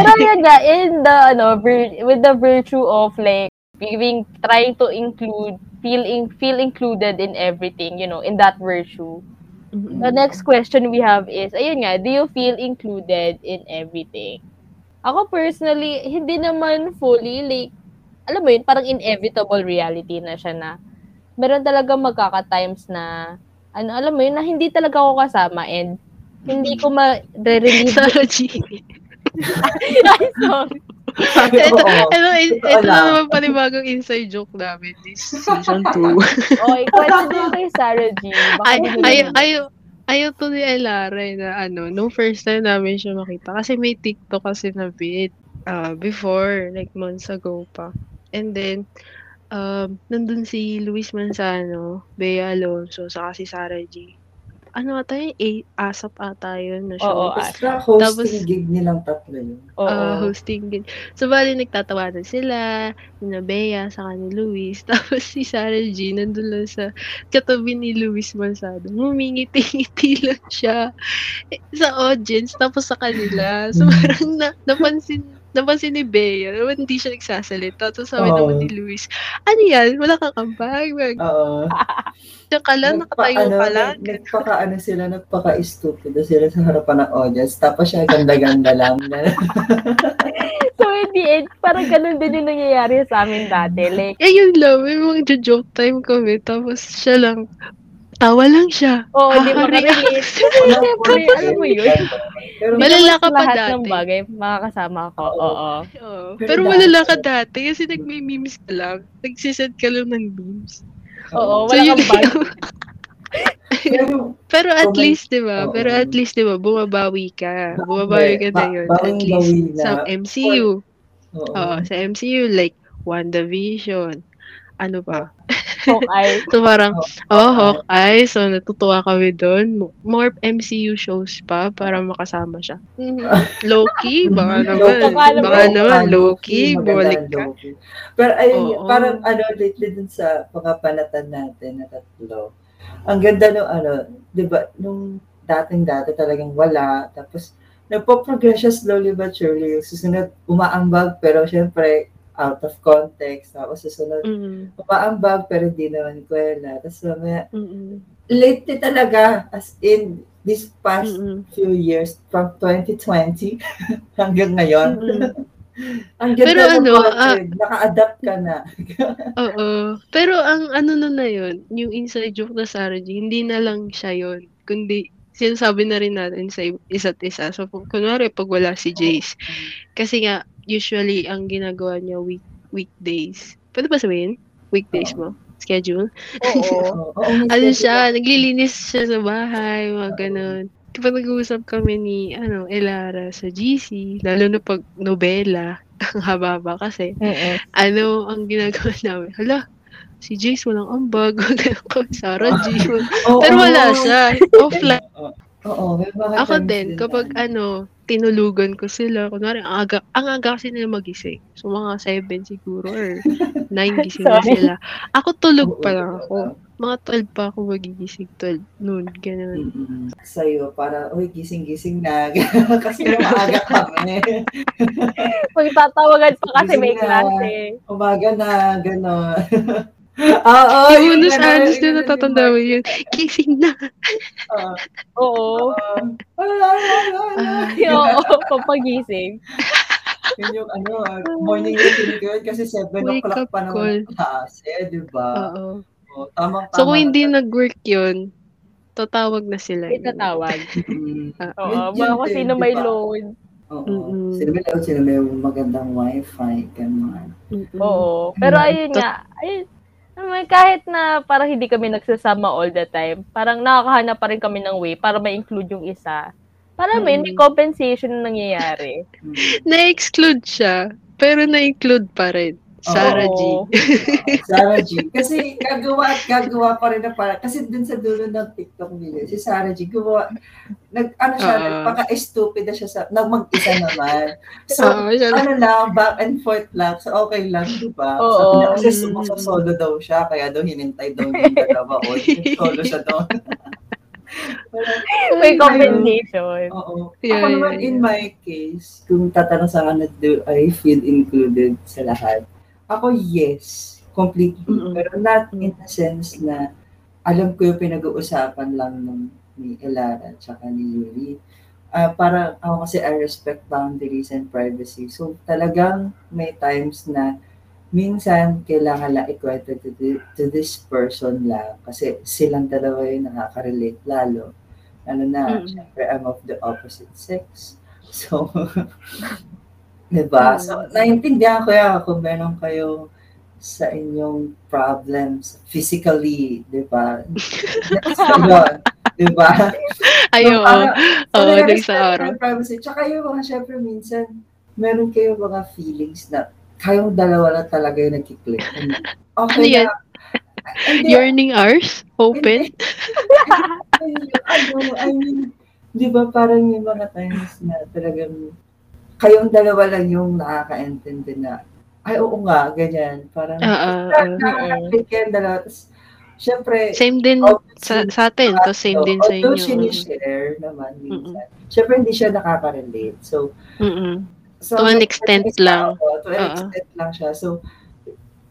Pero yun nga, in the, ano, vir- with the virtue of like, giving, trying to include, feel, in, feel included in everything, you know, in that virtue. The next question we have is, ayun nga, do you feel included in everything? Ako personally, hindi naman fully, like, alam mo yun, parang inevitable reality na siya na meron talaga magkaka-times na, ano, alam mo yun, na hindi talaga ako kasama and hindi ko ma-relieve. G. Ay, sorry. ito, Oo. ito, ito, na naman panibagong inside joke namin this season 2. Okay, kwento din kay Sarah G. Ay, ay, ay, ayaw to ni Elara na ano, nung first time namin siya makita. Kasi may TikTok kasi na bit uh, before, like months ago pa. And then, um, nandun si Luis Manzano, Bea Alonso, saka si Sarah G. Ano ata yun? A- ASAP ata yun na show. Oo, Basta hosting Tapos- gig nilang tatlo yun. Oo. uh, hosting din. So, bali, nagtatawanan sila, ni Bea, saka ni Luis. Tapos si Sarah G, nandun lang sa katabi ni Luis Mansado. Humingiti-ngiti lang siya eh, sa audience, tapos sa kanila. So, parang na, napansin, napansin ni Bea, naman hindi siya nagsasalita. Tapos sabi Oo. naman ni Luis, ano yan? Wala kang ambag. Mag, Oo. diyan ka lang, nakatayo ano, ka lang. nag- Nagpaka, ano sila, nagpaka-stupido sila sa harapan ng audience. Tapos siya ganda-ganda lang. So, in the end, parang ganun din yung nangyayari sa amin dati. Like, Eh, yun lang. May mga joke time kami. Tapos siya lang, tawa lang siya. oo, oh, di Haha-react. makarelate. Kasi, siyempre, alam mo yun. Pero Hindi Malala ka pa lahat dati. ng bagay, makakasama ko. Oo. Oo. Pero Pero wala lang ka dati kasi nagme-memes ka lang. Nagsisend ka lang ng memes. Oo, So, wala yun kang bag. Pero, Pero at Okay. least, di ba? Oo. Pero at least, di ba, bumabawi ka. Bumabawi ka na yun. At least sa MCU. oo. Oo, sa MCU, like, WandaVision. Ano ba? Hawkeye. So parang, Oh, oh, Hawkeye. So natutuwa kami doon. More MCU shows pa para makasama siya. Loki, baka naman. Baka naman. Loki, bumalik ka. Pero ayun, Oo. parang ano, lately dun sa mga panatan natin na tatlo, ang ganda nung ano, di ba, nung dating dati talagang wala, tapos nagpo-progress siya slowly but surely. Susunod, umaambag, pero syempre, out of context. Tapos susunod, Mm, umaambag, pero di naman kwela. Tapos mamaya, mm, lately talaga, as in, this past mm, few years, from 2020 hanggang ngayon, mm. ang ganda Pero ng ano, content. Naka-adapt ka na. Oo. Pero ang ano na na yun, yung inside joke na Sarah G, hindi na lang siya yun. Kundi, sinasabi na rin natin sa isa't isa. So, kunwari, pag wala si Jace, kasi nga, usually, ang ginagawa niya week weekdays. Pwede ba sabihin? Weekdays mo? Schedule? Oo. Oo, Ano siya, naglilinis siya sa bahay, mga ganun. Kapag nag-uusap kami ni, ano, Elara sa GC, lalo na pag nobela, ang haba-haba kasi, Mm-mm. ano ang ginagawa namin? Hala, si Jace walang ambag, Sarah G. Pero wala siya, offline. Oo, mga Ako din, kapag ano, tinulugan ko sila, kunwari, ang aga, ang aga kasi nila magising. So, mga 7 siguro, or 9 gising na sila. Ako tulog pa lang ako. Mga 12 pa ako magigising, 12 noon, ganun. Mm-mm. Sa'yo, para, uy, gising-gising na. Kasi maaga kami. Magtatawagan pa kasi may klase. Umaga na, gano'n. Oo, Yung yun unos na, anos yun na natatanda mo yun. Gising na. Oo. Oo. Oo. Oo, papagising. Yun yung ano, ah, morning routine ko yun kasi 7 Wake o'clock pa call. naman ang klase, di ba? Oo. Oo, tamang-tama. So, kung hindi na. nag-work yun, tatawag na sila. Itatawag. Mm. Oo, Yun- mga kung sino may load. Oo. Sino may load, sino may magandang wifi, gano'n. Mm-mm. Oo. Pero ayun nga, ayun, mo, kahit na parang hindi kami nagsasama all the time, parang nakakahanap pa rin kami ng way para ma-include yung isa. Para may, may Mm. compensation na nangyayari. Mm. Na-exclude siya, pero na-include pa rin. Sarah Oo. G. Sarah G. Kasi gagawa at gagawa pa rin na para. Kasi dun sa dulo ng TikTok video, si Sarah G. gumawa, nag, ano siya, Oo. nagpaka-stupid na siya sa, nag mag-isa naman. So, siya- ano lang, back and forth lang. So, okay lang, di ba? Oo. Niya, kasi sumusolo daw siya, kaya daw hinintay daw yung dalawa. O, solo siya doon. May compensation. Oo. Yeah, Ako naman, yeah, in my case, kung tatanong sa akin na do I feel included sa lahat, ako yes, completely. Mm-mm. Pero not in the sense na alam ko yung pinag-uusapan lang ng ni Elara at saka ni Yuri. Ah, para ako kasi I respect boundaries and privacy. So talagang may times na minsan kailangan lang ikwento to, thi- to this person lang kasi silang dalawa yung nakaka-relate lalo. Ano na, Mm. syempre I'm of the opposite sex. So, diba? So, naiintindihan ko yan kung meron kayo sa inyong problems physically, di ba? Yun, di ba? Ayo, oo, nire-respect sa araw. privacy. Tsaka yung mga, syempre, minsan, meron kayo mga feelings na kayong dalawa na talaga yung nagkiklik. Okay Ano yan? na. Hindi, Yearning hours? Open? ano, I mean, di ba parang yung mga times na talagang kayong dalawa lang yung nakaka-intindi na, ay, oo nga, ganyan. Parang, Oo, oo. nakaka-click kayong dalawa. Tapos, syempre, Same din sa, sa atin, to same din sa although inyo. sinishare naman minsan, syempre hindi siya nakaka-relate. So, Mm-mm. so To an extent lang. Oo, to an extent lang siya. So,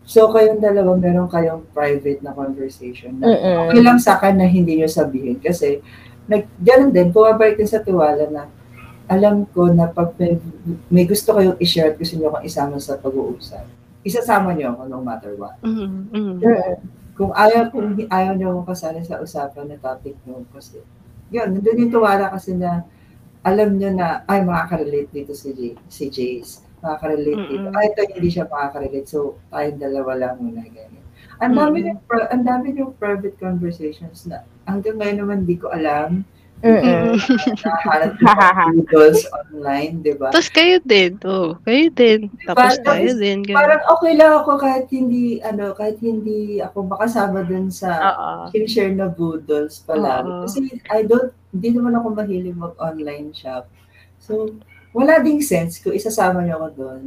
so kayong dalawa, meron kayong private na conversation na Mm-mm. okay lang sa akin na hindi nyo sabihin kasi nag, ganun din, bumabalik din sa tiwala na alam ko na pag may, may gusto kayong i-share at gusto nyo akong isama sa pag-uusap, isasama nyo ako no matter what. Mm-mm. Mm-mm. Kung ayaw, kung ayaw nyo akong kasali sa usapan na topic nyo, kasi yun, nandun yung tiwala kasi na alam nyo na, ay, makaka-relate dito si, J, si Jace. Makaka-relate dito. Mm-mm. Ay, ito hindi siya makaka-relate. So, tayong dalawa lang muna, ganyan. Ang dami yung, pri- ang dami yung private conversations na hanggang ngayon naman di ko alam. Mm-mm. Ng noodles online, di ba? Tapos kayo din, oh. Kayo din. Tapos Diba? tayo Tapos, din. ganun. Parang okay lang ako kahit hindi, ano, kahit hindi ako makasama dun sa share na boodles pala. Oo. Kasi I don't, hindi naman ako mahilig mag-online shop. So, wala ding sense kung isasama niyo ako doon.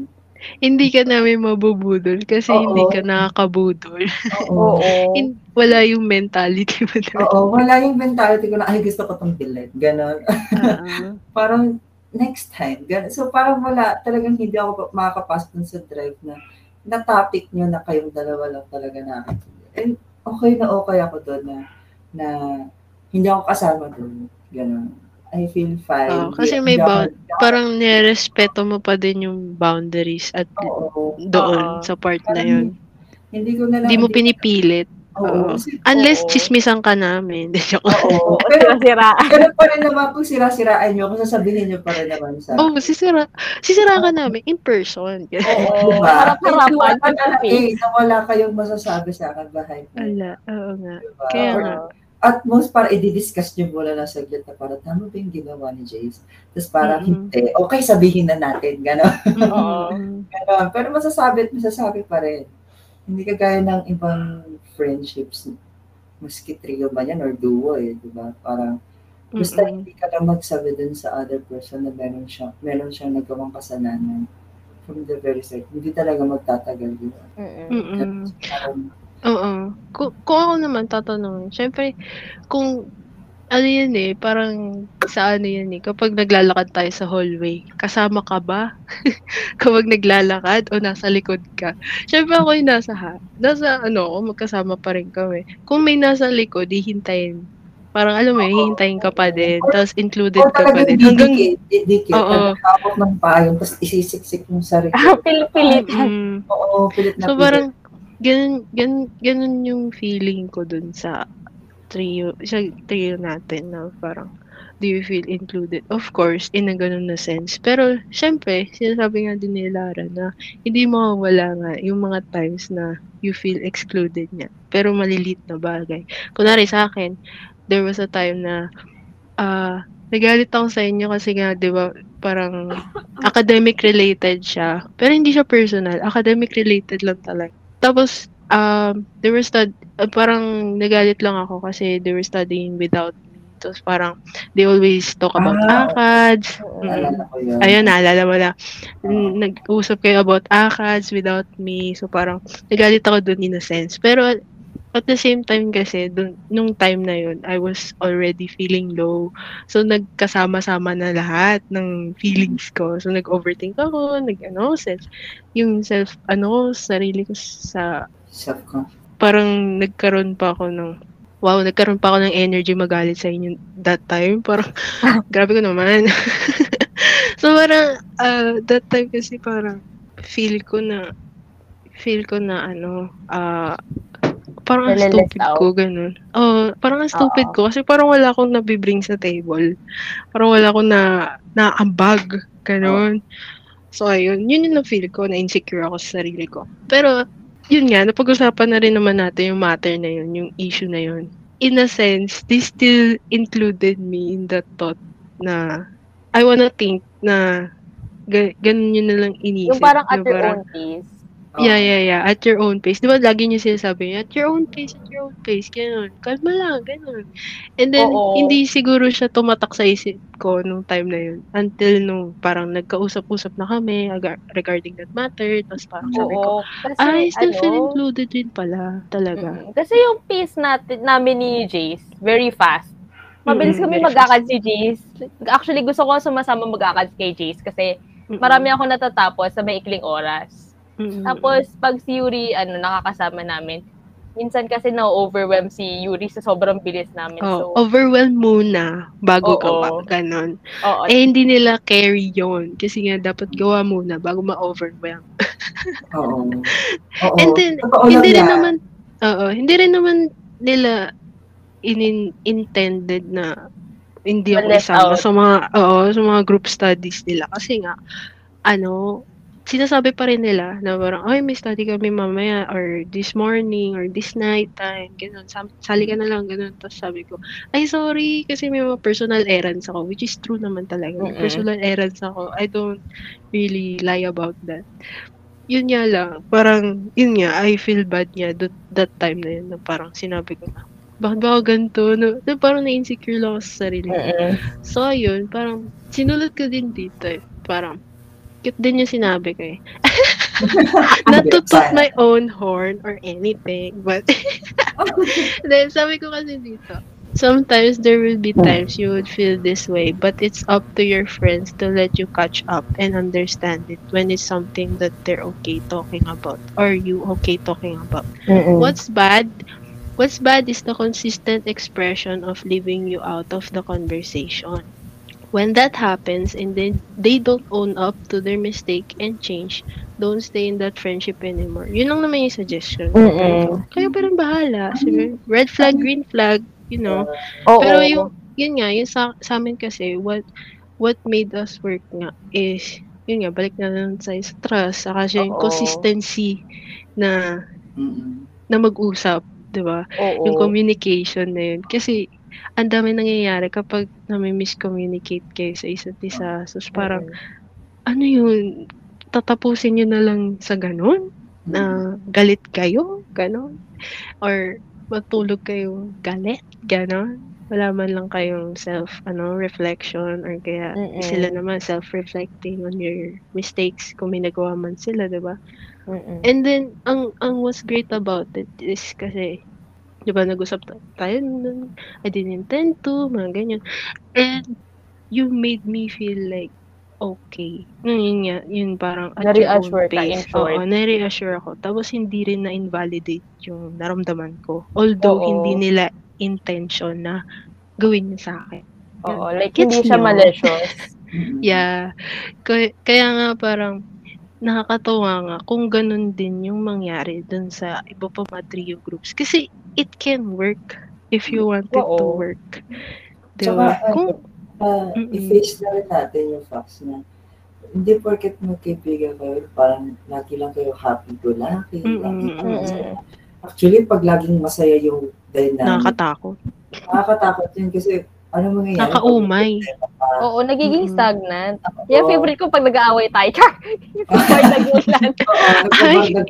Hindi ka namin mabubudol kasi Oo. hindi ka nakakabudol. Oo. Oo. In- wala yung mentality mo. Oo, wala yung mentality ko na, ay, gusto ko tong bilhin. Ganon. Oo. parang next time. Ganon. So, parang wala, talagang hindi ako makakapasok dun sa drive na na topic nyo na kayong dalawa lang talaga na And okay na okay ako doon na na hindi ako kasama doon. Ganon. I feel fine. Oo, kasi may bound- Parang nirespeto mo pa din yung boundaries at Oo. doon Oo. sa part na yun. Hindi ko na lang. Hindi mo pinipilit. Oo. Oo. kasi- Unless Oo. chismisan ka namin. Oo. Oo, Pero, sira-siraan. pero pa rin naman kung sira-siraan nyo, kung sasabihin nyo pa rin naman sa... Oh, sisira, sisira ka namin in person. Oo. Diba? Harap-harapan, Wala eh, na wala kayong masasabi sa akin bahay mo. Ala, oo nga. Diba? Kaya nga. at most para i-discuss nyo muna na saglit na para tama ba yung ginawa ni Jace? Tapos para Mm-mm. hindi, okay sabihin na natin, gano'n. Oo. gano'n. Pero masasabi at masasabi pa rin. Hindi kagaya ng ibang friendships, maski trio man yan or duo eh, di ba? Parang basta Mm-mm. hindi ka lang magsabi dun sa other person na meron siya, meron siyang nagawang kasalanan from the very start. Hindi talaga magtatagal yun. Parang, Oo. Kung, kung ako naman tatanungin, syempre, kung ano yan eh, parang sa ano yan eh, kapag naglalakad tayo sa hallway, kasama ka ba? kapag naglalakad o nasa likod ka? Syempre ako yung nasa ha, nasa ano, ako, magkasama pa rin kami. Kung may nasa likod, hihintayin. Parang alam mo, yun, hihintayin ka pa din. Tapos included ka pa din. Hanggang, didikit, Oo. nagkakapot ng payong, tapos isisiksik yung sarili. Pilit-pilit. Mm. Oo, pilit na So pilit. parang ganun, ganun, ganun yung feeling ko dun sa trio, sa trio natin na parang do you feel included? Of course, in a ganun na sense. Pero, syempre, sinasabi nga din ni Lara na hindi mawawala nga yung mga times na you feel excluded niya. Pero malilit na bagay. Kunwari sa akin, there was a time na ah nagalit ako sa inyo kasi nga, di ba, parang academic related siya. Pero hindi siya personal. Academic related lang talaga. Tapos, um, they were stud uh, parang nagalit lang ako kasi they were studying without me. Tapos parang, they always talk about Ah, ACADS. Mm. Ayun, naalala mo na. N- Nag-usap kayo about ACADS without me. So parang, nagalit ako dun in a sense. Pero, at the same time kasi, dun, nung time na yun, I was already feeling low. So, nagkasama-sama na lahat ng feelings ko. So, nag-overthink ako, nag-ano, self, yung self, ano, sarili ko sa, Self-confidence. parang nagkaroon pa ako ng, wow, nagkaroon pa ako ng energy magalit sa inyo that time. Parang, grabe ko naman. so, parang, uh, that time kasi parang, feel ko na, feel ko na, ano, ah, parang ang stupid out. ko, ganun. Oh, parang ang stupid Oo. ko kasi parang wala akong nabibring sa table. Parang wala akong na, naambag, ganun. So, ayun, yun yung na-feel ko, na insecure ako sa sarili ko. Pero, yun nga, napag-usapan na rin naman natin yung matter na yun, yung issue na yun. In a sense, they still included me in that thought na I wanna think na ga- ganun yun na lang inisip. Yung parang at your own pace. Yeah, yeah, yeah. At your own pace. Di ba lagi niyo sinasabi at your own pace, at your own pace. Ganun. Kalma lang, ganun. And then, Oo. hindi siguro siya tumatak sa isip ko nung time na yun. Until nung parang nagkausap-usap na kami regarding that matter. Tapos parang sabi ko, Oo. Kasi, I still feel ano, included din pala. Talaga. mm, Kasi yung pace natin, namin ni Jace, very fast. Mabilis kami very mag-akad si Jace. Actually, gusto ko sumasama mag-akad kay Jace kasi marami ako natatapos sa maikling oras. Tapos, pag si Yuri, ano, nakakasama namin, minsan kasi na-overwhelm si Yuri sa sobrang bilis namin. Oh, so, overwhelm muna bago Oo. gawa. Ganon. oo. Eh, hindi nila carry yon Kasi nga, dapat gawa muna bago ma-overwhelm. Oo. Oo. And then, Totoo hindi rin yan. naman, oo, hindi rin naman nila inin intended na hindi ako isama out. sa mga, oo, sa mga group studies nila. Kasi nga, ano, sinasabi pa rin nila na parang, ay, may study kami mamaya or this morning or this night time, ganun. Sali ka na lang, ganun. Tapos sabi ko, ay, sorry, kasi may mga personal errands ako, which is true naman talaga. May Mm-mm. personal errands ako. I don't really lie about that. Yun nga lang, parang, yun nga, I feel bad nga that, that time na yun, na parang sinabi ko na, bakit ba ako ganito? No, na parang na-insecure lang ako sa sarili. ko. Mm-mm. So, ayun, parang, sinulat ko din dito eh. Parang, cute din yung sinabi ko eh. Not to toot my own horn or anything, but, then sabi ko kasi dito, sometimes there will be times you would feel this way, but it's up to your friends to let you catch up and understand it when it's something that they're okay talking about or you okay talking about. Mm-mm. What's bad? What's bad is the consistent expression of leaving you out of the conversation. When that happens and then they don't own up to their mistake and change, don't stay in that friendship anymore. Yun lang naman yung suggestion. Mm-mm. Kaya parang bahala. Sige, Red flag, green flag, you know. Oo. Pero yung, yun nga, yung sa, sa amin kasi, what, what made us work nga is, yun nga, balik na lang sa sa trust, saka siya yung Oo. consistency na, Mm-mm. na mag-usap, di ba? Oo. Yung communication na yun. Kasi, ang dami nangyayari kapag nami-miscommunicate kayo sa isa't isa. So, parang, ano yun, tatapusin nyo na lang sa ganun? Na galit kayo? Ganon? Or, matulog kayo galit? Ganon? Wala man lang kayong self, ano, reflection or kaya Mm-mm. sila naman self-reflecting on your mistakes kung may nagawa man sila, di ba? And then, ang ang what's great about it is kasi, di ba, nag-usap ta- tayo nun, I didn't intend to, mga ganyan. And, you made me feel like, okay. Yun, yun nga, yun parang at your own pace. Oo, na-reassure ako. Tapos, hindi rin na-invalidate yung naramdaman ko. Although, Oo. hindi nila intention na gawin yun sa akin. Oo, like Gets hindi siya nyo? malicious. Yeah. Kaya, kaya nga parang nakakatawa nga kung ganun din yung mangyari dun sa iba pa mga trio groups. Kasi it can work if you want it to Oo. work. Tsaka, Diba? Kung, Ah, Mm-mm. i-face na rin natin yung facts na hindi porket magkaibigan kayo, parang lagi lang kayo happy-go-lucky. Masaya. Actually, pag laging masaya yung dynamic, nakakatakot. nakakatakot yun kasi ano mangyayari? Nakakaumay. Oo, nagiging Mm-mm. stagnant. Oo. Kaya favorite ko pag nag-aaway tayo. Char! Yung boy nagulan. Natin.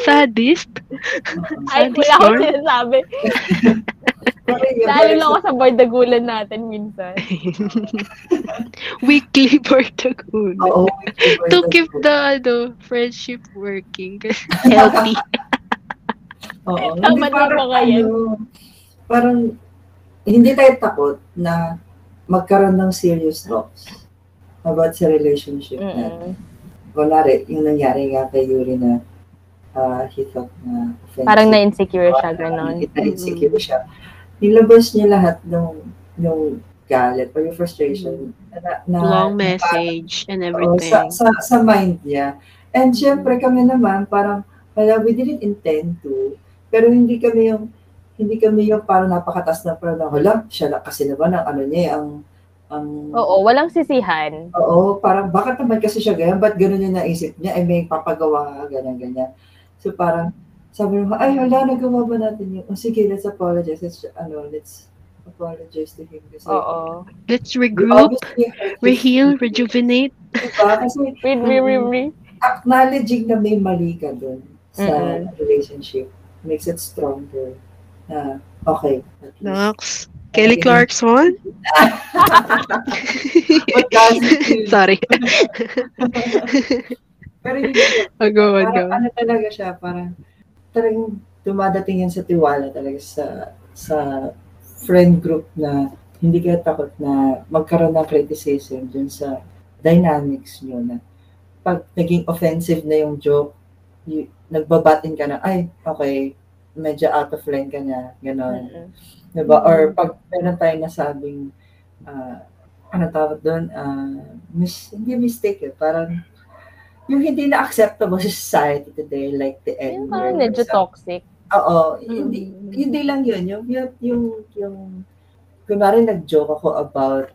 Sadist? Ay, wala akong yun? sinasabi. Lalo lang ako sa boy nagulan natin minsan. Weekly particle. Oo, to keep the ano, friendship working. Healthy. Oo, Tama parang ba kaya? ano, parang hindi tayo takot na magkaroon ng serious talks about sa relationship natin. Mm-mm. Kunwari, yung nangyari nga kay Yuri na ah, he thought na offensive. Parang na-insecure siya, ganon. Na-insecure siya. Nilabas niya lahat ng yung galit or yung frustration na, na Long na- message and Oo, everything. sa, sa, sa mind niya. And syempre kami naman parang wala, we didn't intend to. Pero hindi kami yung hindi kami yung parang napakatas na parang hala, siya na kasi naman ang ano niya, ang ang Oo, walang sisihan. Oo, parang bakit naman kasi siya ganyan? Ba't ganun yung naisip niya? Ay, may papagawa ka, ganyan, ganyan. So parang, sabi mo, ay, hala, nagawa ba natin yun? Oh, sige, let's apologize. Let's, ano, let's apologize to him. Kasi, Oo. Let's regroup, reheal, rejuvenate. diba? Kasi, Read, read, read, read. acknowledging na may mali ka dun sa Mm-mm. relationship makes it stronger. Na, okay. Nox. Kelly Clarkson? But that's it. Sorry. Pero hindi Oh, go on, go parang ano talaga siya, parang talagang dumadating yan sa tiwala talaga sa sa friend group na hindi ka takot na magkaroon ng criticism dun sa dynamics nyo na pag naging offensive na yung joke, y- nagbabatin ka na, ay, okay, medyo out of line ka na, gano'n. Mm-mm. Diba? Or pag meron tayong nasabing, ah, ano tawag doon, ah, mis- hindi mistake eh, parang yung hindi na acceptable sa society today, like the Yung N-word. parang medyo toxic. Oo, Mm. hindi, hindi lang yun. Yung, yung, yung, yung kunwari nag-joke ako about,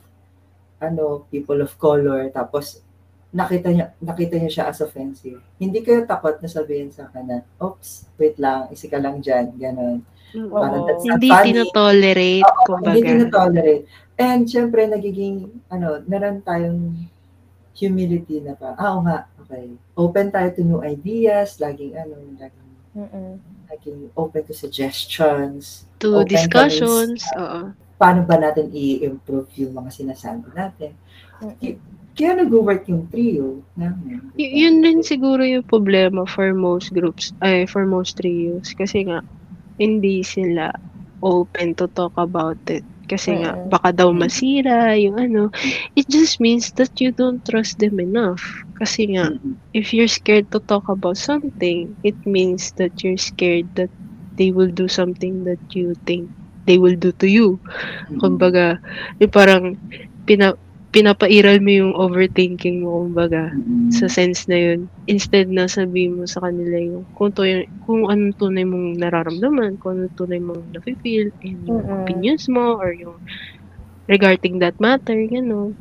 ano, people of color, tapos, nakita niya nakita niya siya as offensive. Hindi kayo takot na sabihin sa akin na, oops, wait lang, isi ka lang dyan, gano'n. Mm. Parang that's Hindi tinotolerate, Oo, kumbaga. Hindi tinotolerate. And syempre, nagiging, ano, meron tayong humility na pa. Ah, oo nga, okay. Open tayo to new ideas, laging, ano, laging, Mm-mm. laging open to suggestions. To open discussions, oo. Paano ba natin i-improve yung mga sinasabi natin? Mm-mm. Kaya nag-work yung trio namin. Y- yun rin siguro yung problema for most groups, ay, for most trios. Kasi nga, hindi sila open to talk about it. Kasi nga, baka daw masira, yung ano. It just means that you don't trust them enough. Kasi nga, Mm-mm. if you're scared to talk about something, it means that you're scared that they will do something that you think they will do to you. Mm-mm. Kumbaga, yung parang pina, pinapairal mo yung overthinking mo, kumbaga Mm-mm. sa sense na yun instead na sabihin mo sa kanila yung kung, to, kung anong tunay mong nararamdaman, kung anong tunay mong nafe-feel, and yung Mm-mm. opinions mo or yung regarding that matter, gano'n.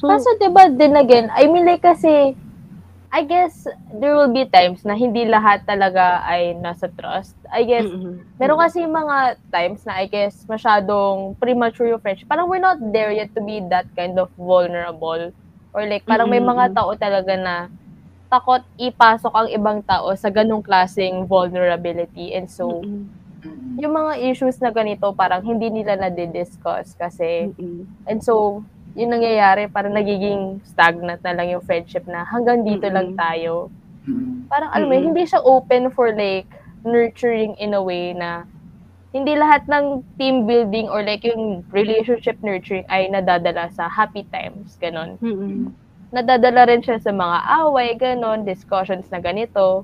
So, Kaso, di ba, din again, I mean, like, kasi, I guess, there will be times na hindi lahat talaga ay nasa trust. I guess, mm-mm. meron kasi mga times na, I guess, masyadong premature yung friendship. Parang we're not there yet to be that kind of vulnerable. Or like, parang may mga tao talaga na takot ipasok ang ibang tao sa ganong klaseng vulnerability. And so. Mm-mm. yung mga issues na ganito, parang hindi nila na-discuss kasi Mm-mm. And so, yun nangyayari, parang nagiging stagnant na lang yung friendship na hanggang dito lang Mm-mm. tayo. Parang alam mo, hindi siya open for like nurturing in a way na hindi lahat ng team building or like yung relationship nurturing ay nadadala sa happy times, ganon. Mm-mm. Nadadala rin siya sa mga away, ganon, discussions na ganito.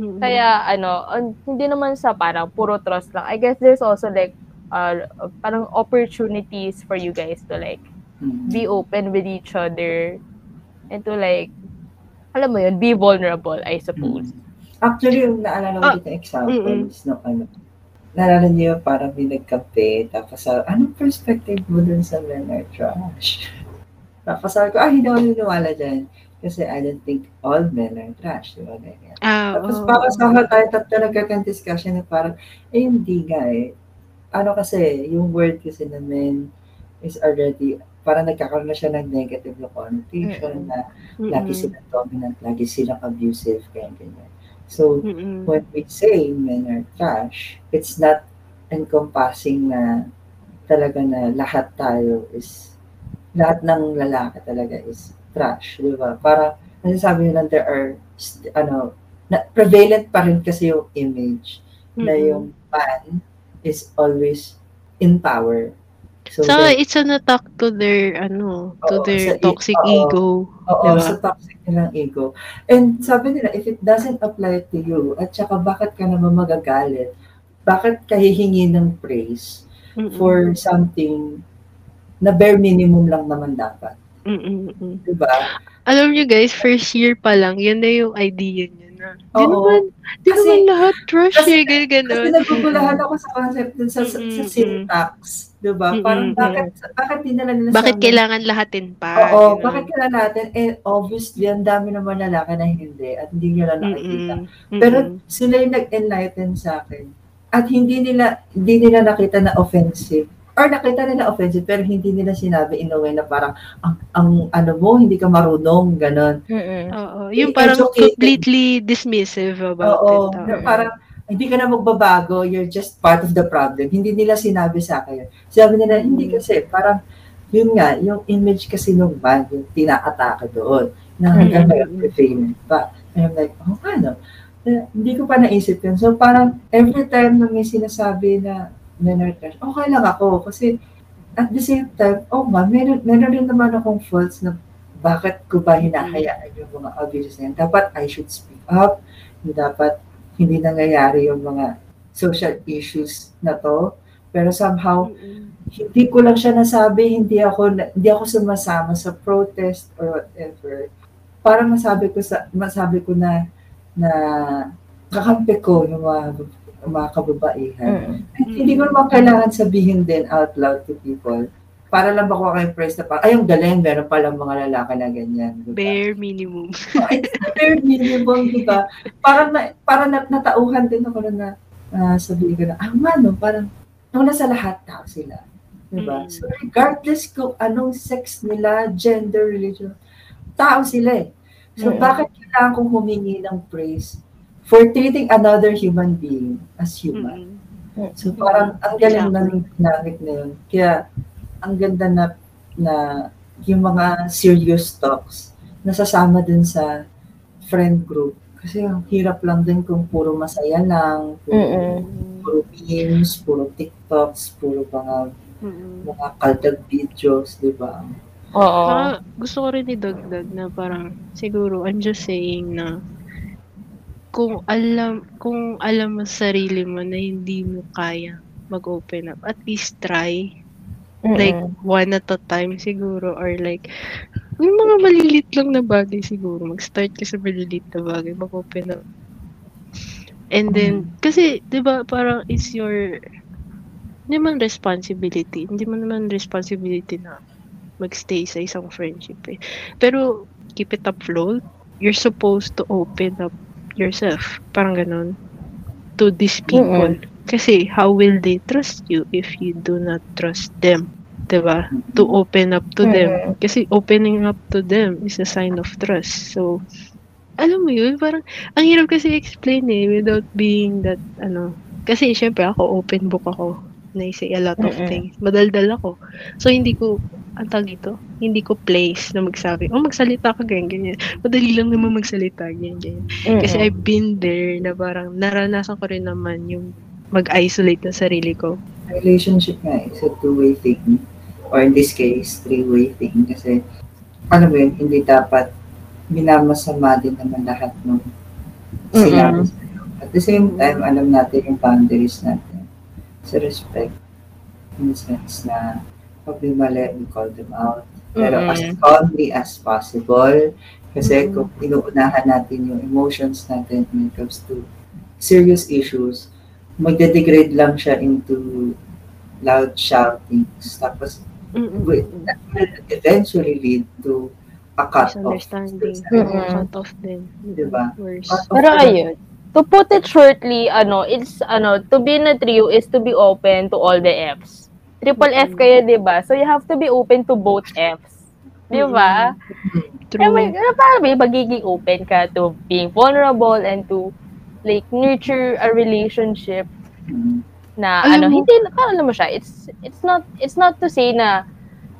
Mm-mm. Kaya ano, an- hindi naman sa parang puro trust lang. I guess there's also like uh, parang opportunities for you guys to like Mm-mm. be open with each other and to like alam mo yun, be vulnerable, I suppose. Actually, yung naalala ko Ah, dito examples no ano, naalala niyo parang may nagkampe, tapos sa, anong perspective mo dun sa men are trash? Tapos sabi ko, ah, hindi ako niniwala dyan. Kasi I don't think all men are trash. Di ba? Ganyan. Ah, Tapos parang sa akin tayo tatlo nagkakan discussion na parang, eh hindi nga eh. Ano kasi, yung word kasi na men is already, parang nagkakaroon na siya ng negative na connotation Mm-mm. na lagi silang dominant, lagi silang abusive, kaya ganyan. So, Mm-mm. when we say men are trash, it's not encompassing na talaga na lahat tayo is, lahat ng lalaki talaga is trash, di ba? Para, nasasabi nyo lang, there are, ano, na, prevalent pa rin kasi yung image na Mm-mm. yung man is always in power. So, So, that- it's an attack to their, ano, to their toxic oo. ego. Oo, Diba? sa toxic nilang ego. And sabi nila, if it doesn't apply to you, at saka bakit ka naman magagalit? Bakit ka hihingi ng praise Mm-mm. for something na bare minimum lang naman dapat? Mm-mm. Diba? Alam nyo guys, first year pa lang, yan na yung idea niya na. Di Oo. naman, di Kasi- naman lahat trash kasi- eh, ganyan, Kasi ganon. nagugulahan ako sa concept sa, sa, sa syntax. Diba? Parang Mm-mm, bakit, bakit dinala nila Bakit sa kailangan lahatin pa? Oo, Ganon. bakit kailangan natin? Eh, obviously, ang dami naman lalaki na hindi at hindi lang nakikita. Mm-mm. Pero sila yung nag-enlighten sa akin. At hindi nila hindi nila nakita na offensive. Or nakita nila offensive pero hindi nila sinabi in a way na parang ang, ang ano mo, hindi ka marunong, ganon. Mm-mm. Oo, yung parang Educated. completely dismissive about Oo, it. Oo. parang hindi ka na magbabago, you're just part of the problem. Hindi nila sinabi sa akin. Sabi nila, hindi Mm. kasi, parang, yun nga, yung image kasi nung band, yung tinaatake doon, na hanggang Mm. ngayon prevalent pa. And I'm like, oh, ano? Hindi ko pa naisip yun. So, parang, every time na may sinasabi na men are trash, okay lang ako. Kasi, at the same time, oh ma, meron, meron rin naman akong faults na bakit ko ba hinahayaan yung mga abuses na yun. Dapat I should speak up. Dapat hindi nangyayari yung mga social issues na to. Pero somehow, hindi ko lang siya nasabi, hindi ako hindi ako sumasama sa protest or whatever. Para masabi ko sa masabi ko na na kakampi ko yung mga mga kababaihan. Mm. At hindi ko naman kailangan sabihin din out loud to people. Para lang makuha kayong praise na parang, ay, yung galing, meron palang mga lalaki na ganyan. Diba? Bare minimum. Bare minimum, di ba? Parang, na, parang nat- natauhan din ako na, na sabihin ko na, ah, man, no, parang, nung nasa lahat tao sila. Di ba? Mm. So, regardless kung anong sex nila, gender, religion, tao sila eh. So, Mm. bakit kailangan kong humingi ng praise for treating another human being as human? Mm. So parang ang galing ng dynamic na yun. Kaya ang ganda na na yung mga serious talks nasasama dun sa friend group. Kasi ang hirap lang din kung puro masaya lang, puro, Mm-mm. puro memes, puro TikToks, puro mga Mm. mga kaldag videos, di ba? Oo. Gusto ko rin idagdag na parang siguro I'm just saying na kung alam kung alam mo sa sarili mo na hindi mo kaya mag-open up, at least try like Mm-mm. one at a time siguro or like yung mga malilit lang na bagay siguro mag-start ka sa malilit na bagay mag-open up. And then kasi 'di ba parang it's your hindi man responsibility hindi mo naman responsibility na magstay sa isang friendship eh. pero keep it afloat. You're supposed to open up yourself. Parang ganon to these people kasi how will they trust you if you do not trust them? 'di ba to open up to them. Kasi opening up to them is a sign of trust. So alam mo yun? Parang ang hirap kasi explain eh without being that ano. Kasi syempre ako open book ako. Na say a lot of things. Madaldal ako. So hindi ko ang tawag dito? Hindi ko place na magsabi oh magsalita ka ganyan ganyan. Madali lang naman magsalita ganyan ganyan. Kasi I've been there na parang naranasan ko rin naman yung mag-isolate ng sarili ko relationship nga is a two-way thing. Or in this case, three-way thing. Kasi, alam mo yun, hindi dapat minamasama din naman lahat ng sinabi sa'yo. At the same time, alam natin yung boundaries natin. So, respect. In the sense na, pag may mali, we call them out. Pero as Mm-mm. calmly as possible. Kasi Mm. kung inuunahan natin yung emotions natin when it comes to serious issues, magde-degrade lang siya into loud shoutings. Tapos. Wait. that will eventually lead to a cut off. misunderstanding Mm-mm. cut off din Diba? worse Cut off Pero ayun, to put it shortly, ano, it's, ano, to be in a trio is to be open to all the Fs. Triple F kayo, di ba? So, you have to be open to both Fs. Di ba? True. Eh, may, ano, parang may magiging open ka to being vulnerable and to, like, nurture a relationship Mm. na, Alam ano, mo- hindi, parang alam mo siya, it's, it's not, it's not to say na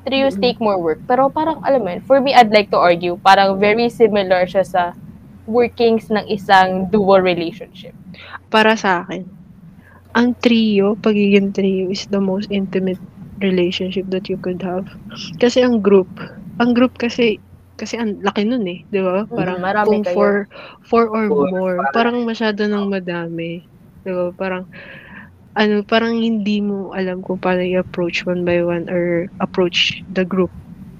trios Mm-mm. take more work, pero parang, alam mo yun, for me, I'd like to argue, parang very similar siya sa workings ng isang dual relationship. para sa akin, ang trio, pagiging trio is the most intimate relationship that you could have. Kasi ang group, ang group kasi, kasi ang laki nun eh, di ba? Parang Mm, kung kayo. four, four or Four, more, parang masyado nang madami. Di ba? Parang, ano, parang hindi mo alam kung paano i-approach one by one or approach the group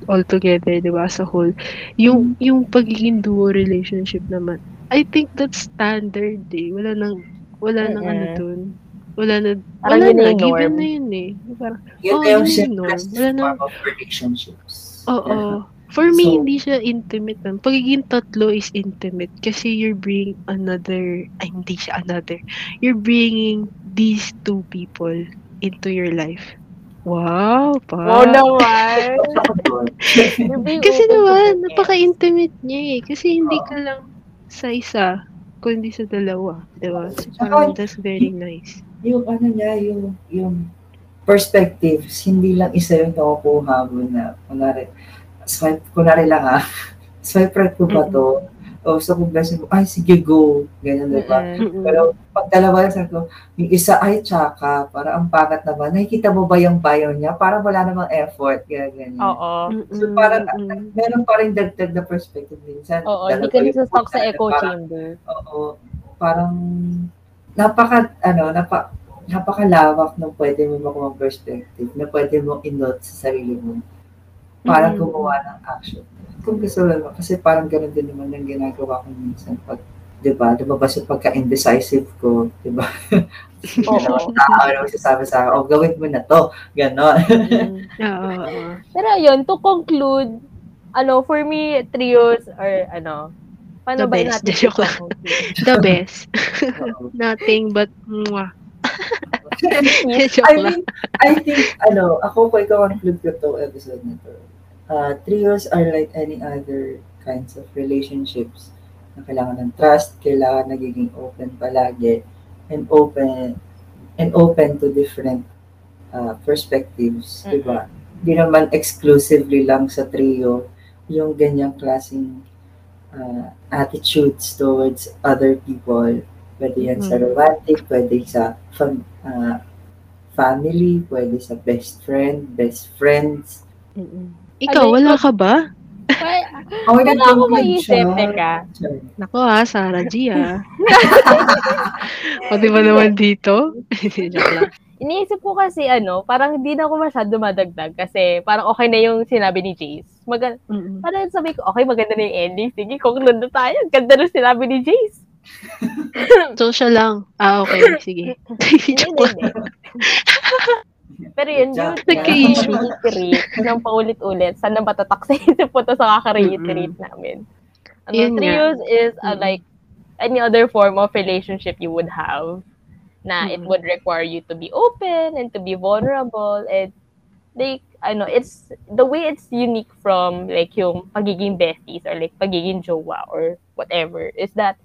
all together, di ba, as a whole. Yung, yung pagiging duo relationship naman, I think that's standard eh. Wala nang, wala nang ano dun. Wala na, Parang wala yun na given norm. na yun eh. Parang, Yun Oh, na yung yun norm. Wala na- relationships. Oo. Yeah. For me, So- hindi siya intimate lang. Pagiging tatlo is intimate kasi you're bringing another, ay hindi siya another. You're bringing these two people into your life. Wow, pa. Wow naman! Kasi naman, napaka-intimate niya eh. Kasi hindi Oo. ka lang sa isa, kundi sa dalawa. Diba? So, parang that's very nice. yung ano niya, yung, yung perspectives, hindi lang isa yung nakukuha mo na, kunwari, swipe, kunwari lang ah, swipe right ko ba to? O so kung mo, ay sige go, ganyan diba? Mm-mm. Pero pag dalawa lang sabi ko, yung isa ay tsaka, para ang pangat naman, nakikita mo ba yung bio niya? Parang wala namang effort, ganyan, ganyan. Oo. So parang Mm-mm. meron pa rin dagdag na perspective minsan. Oo, hindi ka nasa-stuck sa echo parang- chamber. Oo. Parang napaka ano, napa napakalawak ng pwede mo makuha perspective na pwede mo in-note sa sarili mo para Mm. gumawa ng action. Kung gusto mo, kasi parang ganun din naman yung ginagawa ko minsan pag di ba, lumabas yung pagka-indecisive ko, di ba? Oo. Tao na magsasabi sa akin, oh, gawin mo na to. Ganon. Mm. Oo. Pero yun, to conclude, ano, for me, trios or ano, paano The ba best. natin Joke lang. The best. Nothing but mwah. I lang. mean, I think, ano, ako ko ikaw-conclude ko to episode na to. Uh, trios are like any other kinds of relationships na kailangan ng trust, kailangan nagiging open palagi, and open and open to different uh, perspectives, di ba? Di naman exclusively lang sa trio yung ganyang klaseng uh, attitudes towards other people. Pwede yan sa Mhm. romantic, pwede sa fam- uh, family, pwede sa best friend, best friends. Mm-mm. Ikaw, Ano, wala ka ba? Ay, Oh, wala ako maisip, teka. Nako ha, Sarah G ha. di ba naman dito? Joke lang. Iniisip ko kasi ano, parang hindi na ako masyado madagdag kasi parang okay na yung sinabi ni Jace. Mag- Mm-mm. parang sabi ko, okay, maganda na yung ending. Sige, conclude na tayo. Ganda na sinabi ni Jace. So siya lang. Ah, okay. Sige. Hindi, Joke lang. Pero yun, yung reiterate ng paulit-ulit. Sana matatak sa isip po to sa kaka-reiterate namin. Ano, Yun nga. trios is uh, Mm-mm. like any other form of relationship you would have na it Mm-mm. would require you to be open and to be vulnerable and like ano it's the way it's unique from like yung pagiging besties or like pagiging jowa or whatever is that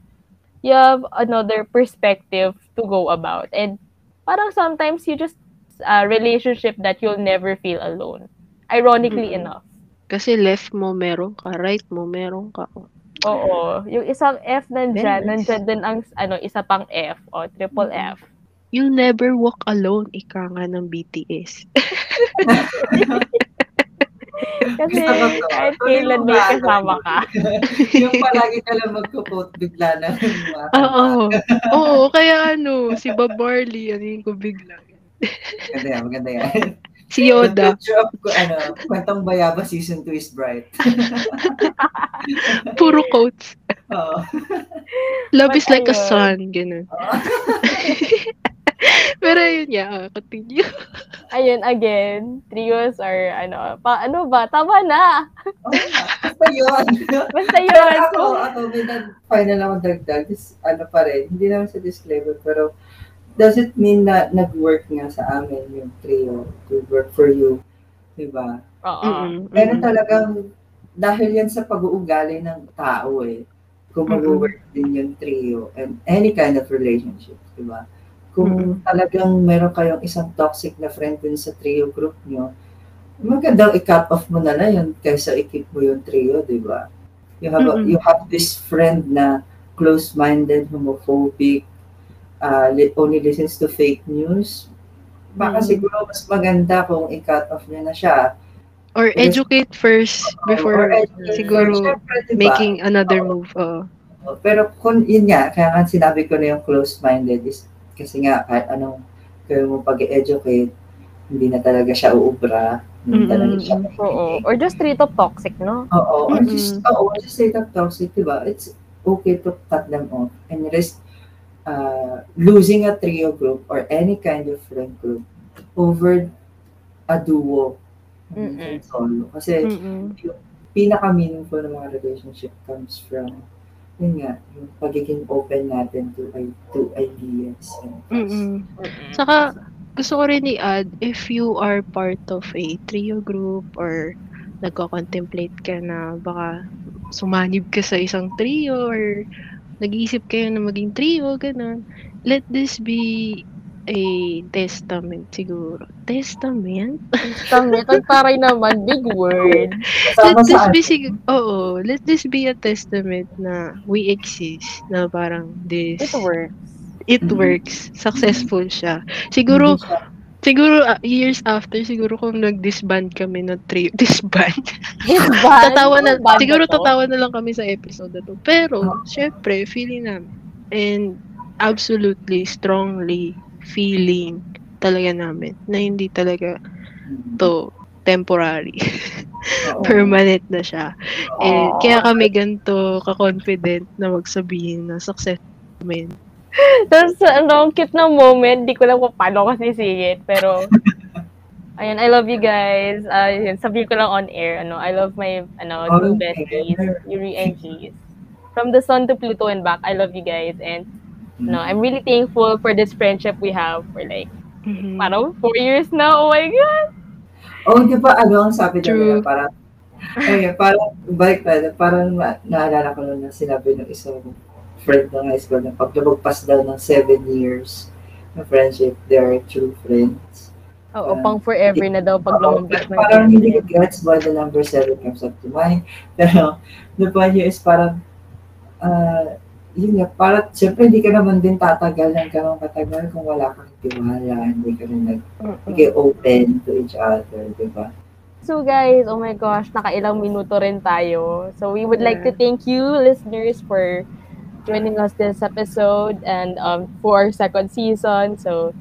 you have another perspective to go about and parang sometimes you just a relationship that you'll never feel alone ironically Mm-mm. enough Kasi left mo meron ka, right mo meron ka. Oo. Yung isang F nandyan, Very nice. nandyan din ang ano, isa pang F o triple F. You'll never walk alone, ika nga ng BTS. Kasi kahit kailan may kasama ka. yung palagi ka lang magko-quote bigla na. Oo. Oo, kaya ano, si Bob Marley, ano yung ko bigla. Maganda yan, maganda yan. Si Yoda, The future of, ano, Kwentong Bayaba Season 2 is bright. puro quotes. Oo. Love But is like a sun, ganun. Pero yun, yeah, continue. Ayun, again, trios or ano, pa, ano ba? Tama na! Nga. Basta yun. Basta yun. ako, ako, may nag- final akong dagdag. Is, ano pa rin, hindi naman sa disclaimer, pero does it mean na nag-work nga sa amin yung trio to work for you? Diba? Oo. Mm-mm, Pero talagang, dahil yan sa pag-uugali ng tao eh, kung mag-work din yung trio and any kind of relationship, di ba? Kung Mm-mm. talagang meron kayong isang toxic na friend din sa trio group nyo, magandang i-cut off mo na na yun kaysa i-keep mo yung trio, di ba? You have, a- Mm-mm. you have this friend na close-minded, homophobic, uh, li- only listens to fake news. Baka Mm. siguro mas maganda kung i-cut off niya na siya Or educate first before Or educate siguro first. Syempre, diba? making another move. Oo. Pero kung yun nga, kaya nga sinabi ko na yung closed-minded is kasi nga kahit anong gawin mo pag-educate, hindi na talaga siya uubra. Hindi Mm-mm. talaga siya Oo. Or just treat of toxic, no? Oo. Or Mm-mm. just, oo, just say that toxic, diba? It's okay to cut them off and risk uh, losing a trio group or any kind of friend group over a duo. Mm-mm. Solo. Kasi Mm-mm. pinaka-meaningful ng mga relationship comes from yun nga, yung pagiging open natin to, to ideas. Mm-mm. Saka, gusto ko rin i-add, if you are part of a trio group or nagko-contemplate ka na baka sumanib ka sa isang trio or nag-iisip kayo na maging trio, ganun. Let this be a testament siguro. Testament? Tangit, ang taray naman, big word. Kasama let this be sig- oo, let this be a testament na we exist, na parang this, It works. it Mhm. works, successful siya. Siguro, siya- Siguro uh, years after, siguro kung nag-disband kami ng trio, disband. Disband? tatawa na, Banda siguro to? tatawa na lang kami sa episode na to. Pero, Oh. syempre, feeling namin. And absolutely, strongly feeling talaga namin na hindi talaga to temporary. Permanent na siya. Aw. kaya kami ganito ka-confident na magsabihin na success namin. Tapos, ano, ang cute na moment. Di ko lang kung paano kasi sisingit. Pero, ayun, I love you guys. Ayun, sabihin ko lang on air. Ano, I love my, ano, two Okay. besties, Yuri and Cheese. From the sun to Pluto and back, I love you guys. And, no, I'm really thankful for this friendship we have for like, Mhm. parang four years na. Oh my God! Oh, di ba ano ang sabi nila parang ay, parang balik na, parang ma- naalala ko nun na sinabi ng isang friend ng high school na pag lumagpas daw ng seven years na friendship, they are true friends. Oo, Ah, pang forever na daw pag Oo, lumabas ng parang hindi gets why the number seven comes up to mind. Pero the point here is parang ah yun nga, parang siyempre hindi ka naman din tatagal ng ganong katagal kung wala kang tiwala, hindi ka rin nag, hindi open to each other, di ba? So guys, oh my gosh, nakailang minuto rin tayo. So we would like to thank you listeners for joining us this episode and um for our second season. So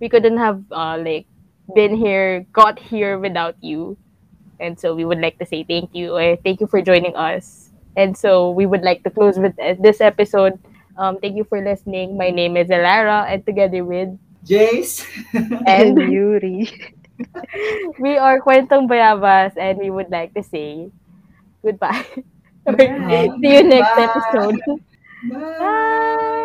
we couldn't have uh, like been here, got here without you. And so we would like to say thank you. Uh, thank you for joining us. And so we would like to close with uh, this episode. Um, thank you for listening. My name is Elara, and together with Jace? and Yuri. we are Kwentong Bayabas and we would like to say goodbye. Bye. See you next Bye. episode. Bye. Bye.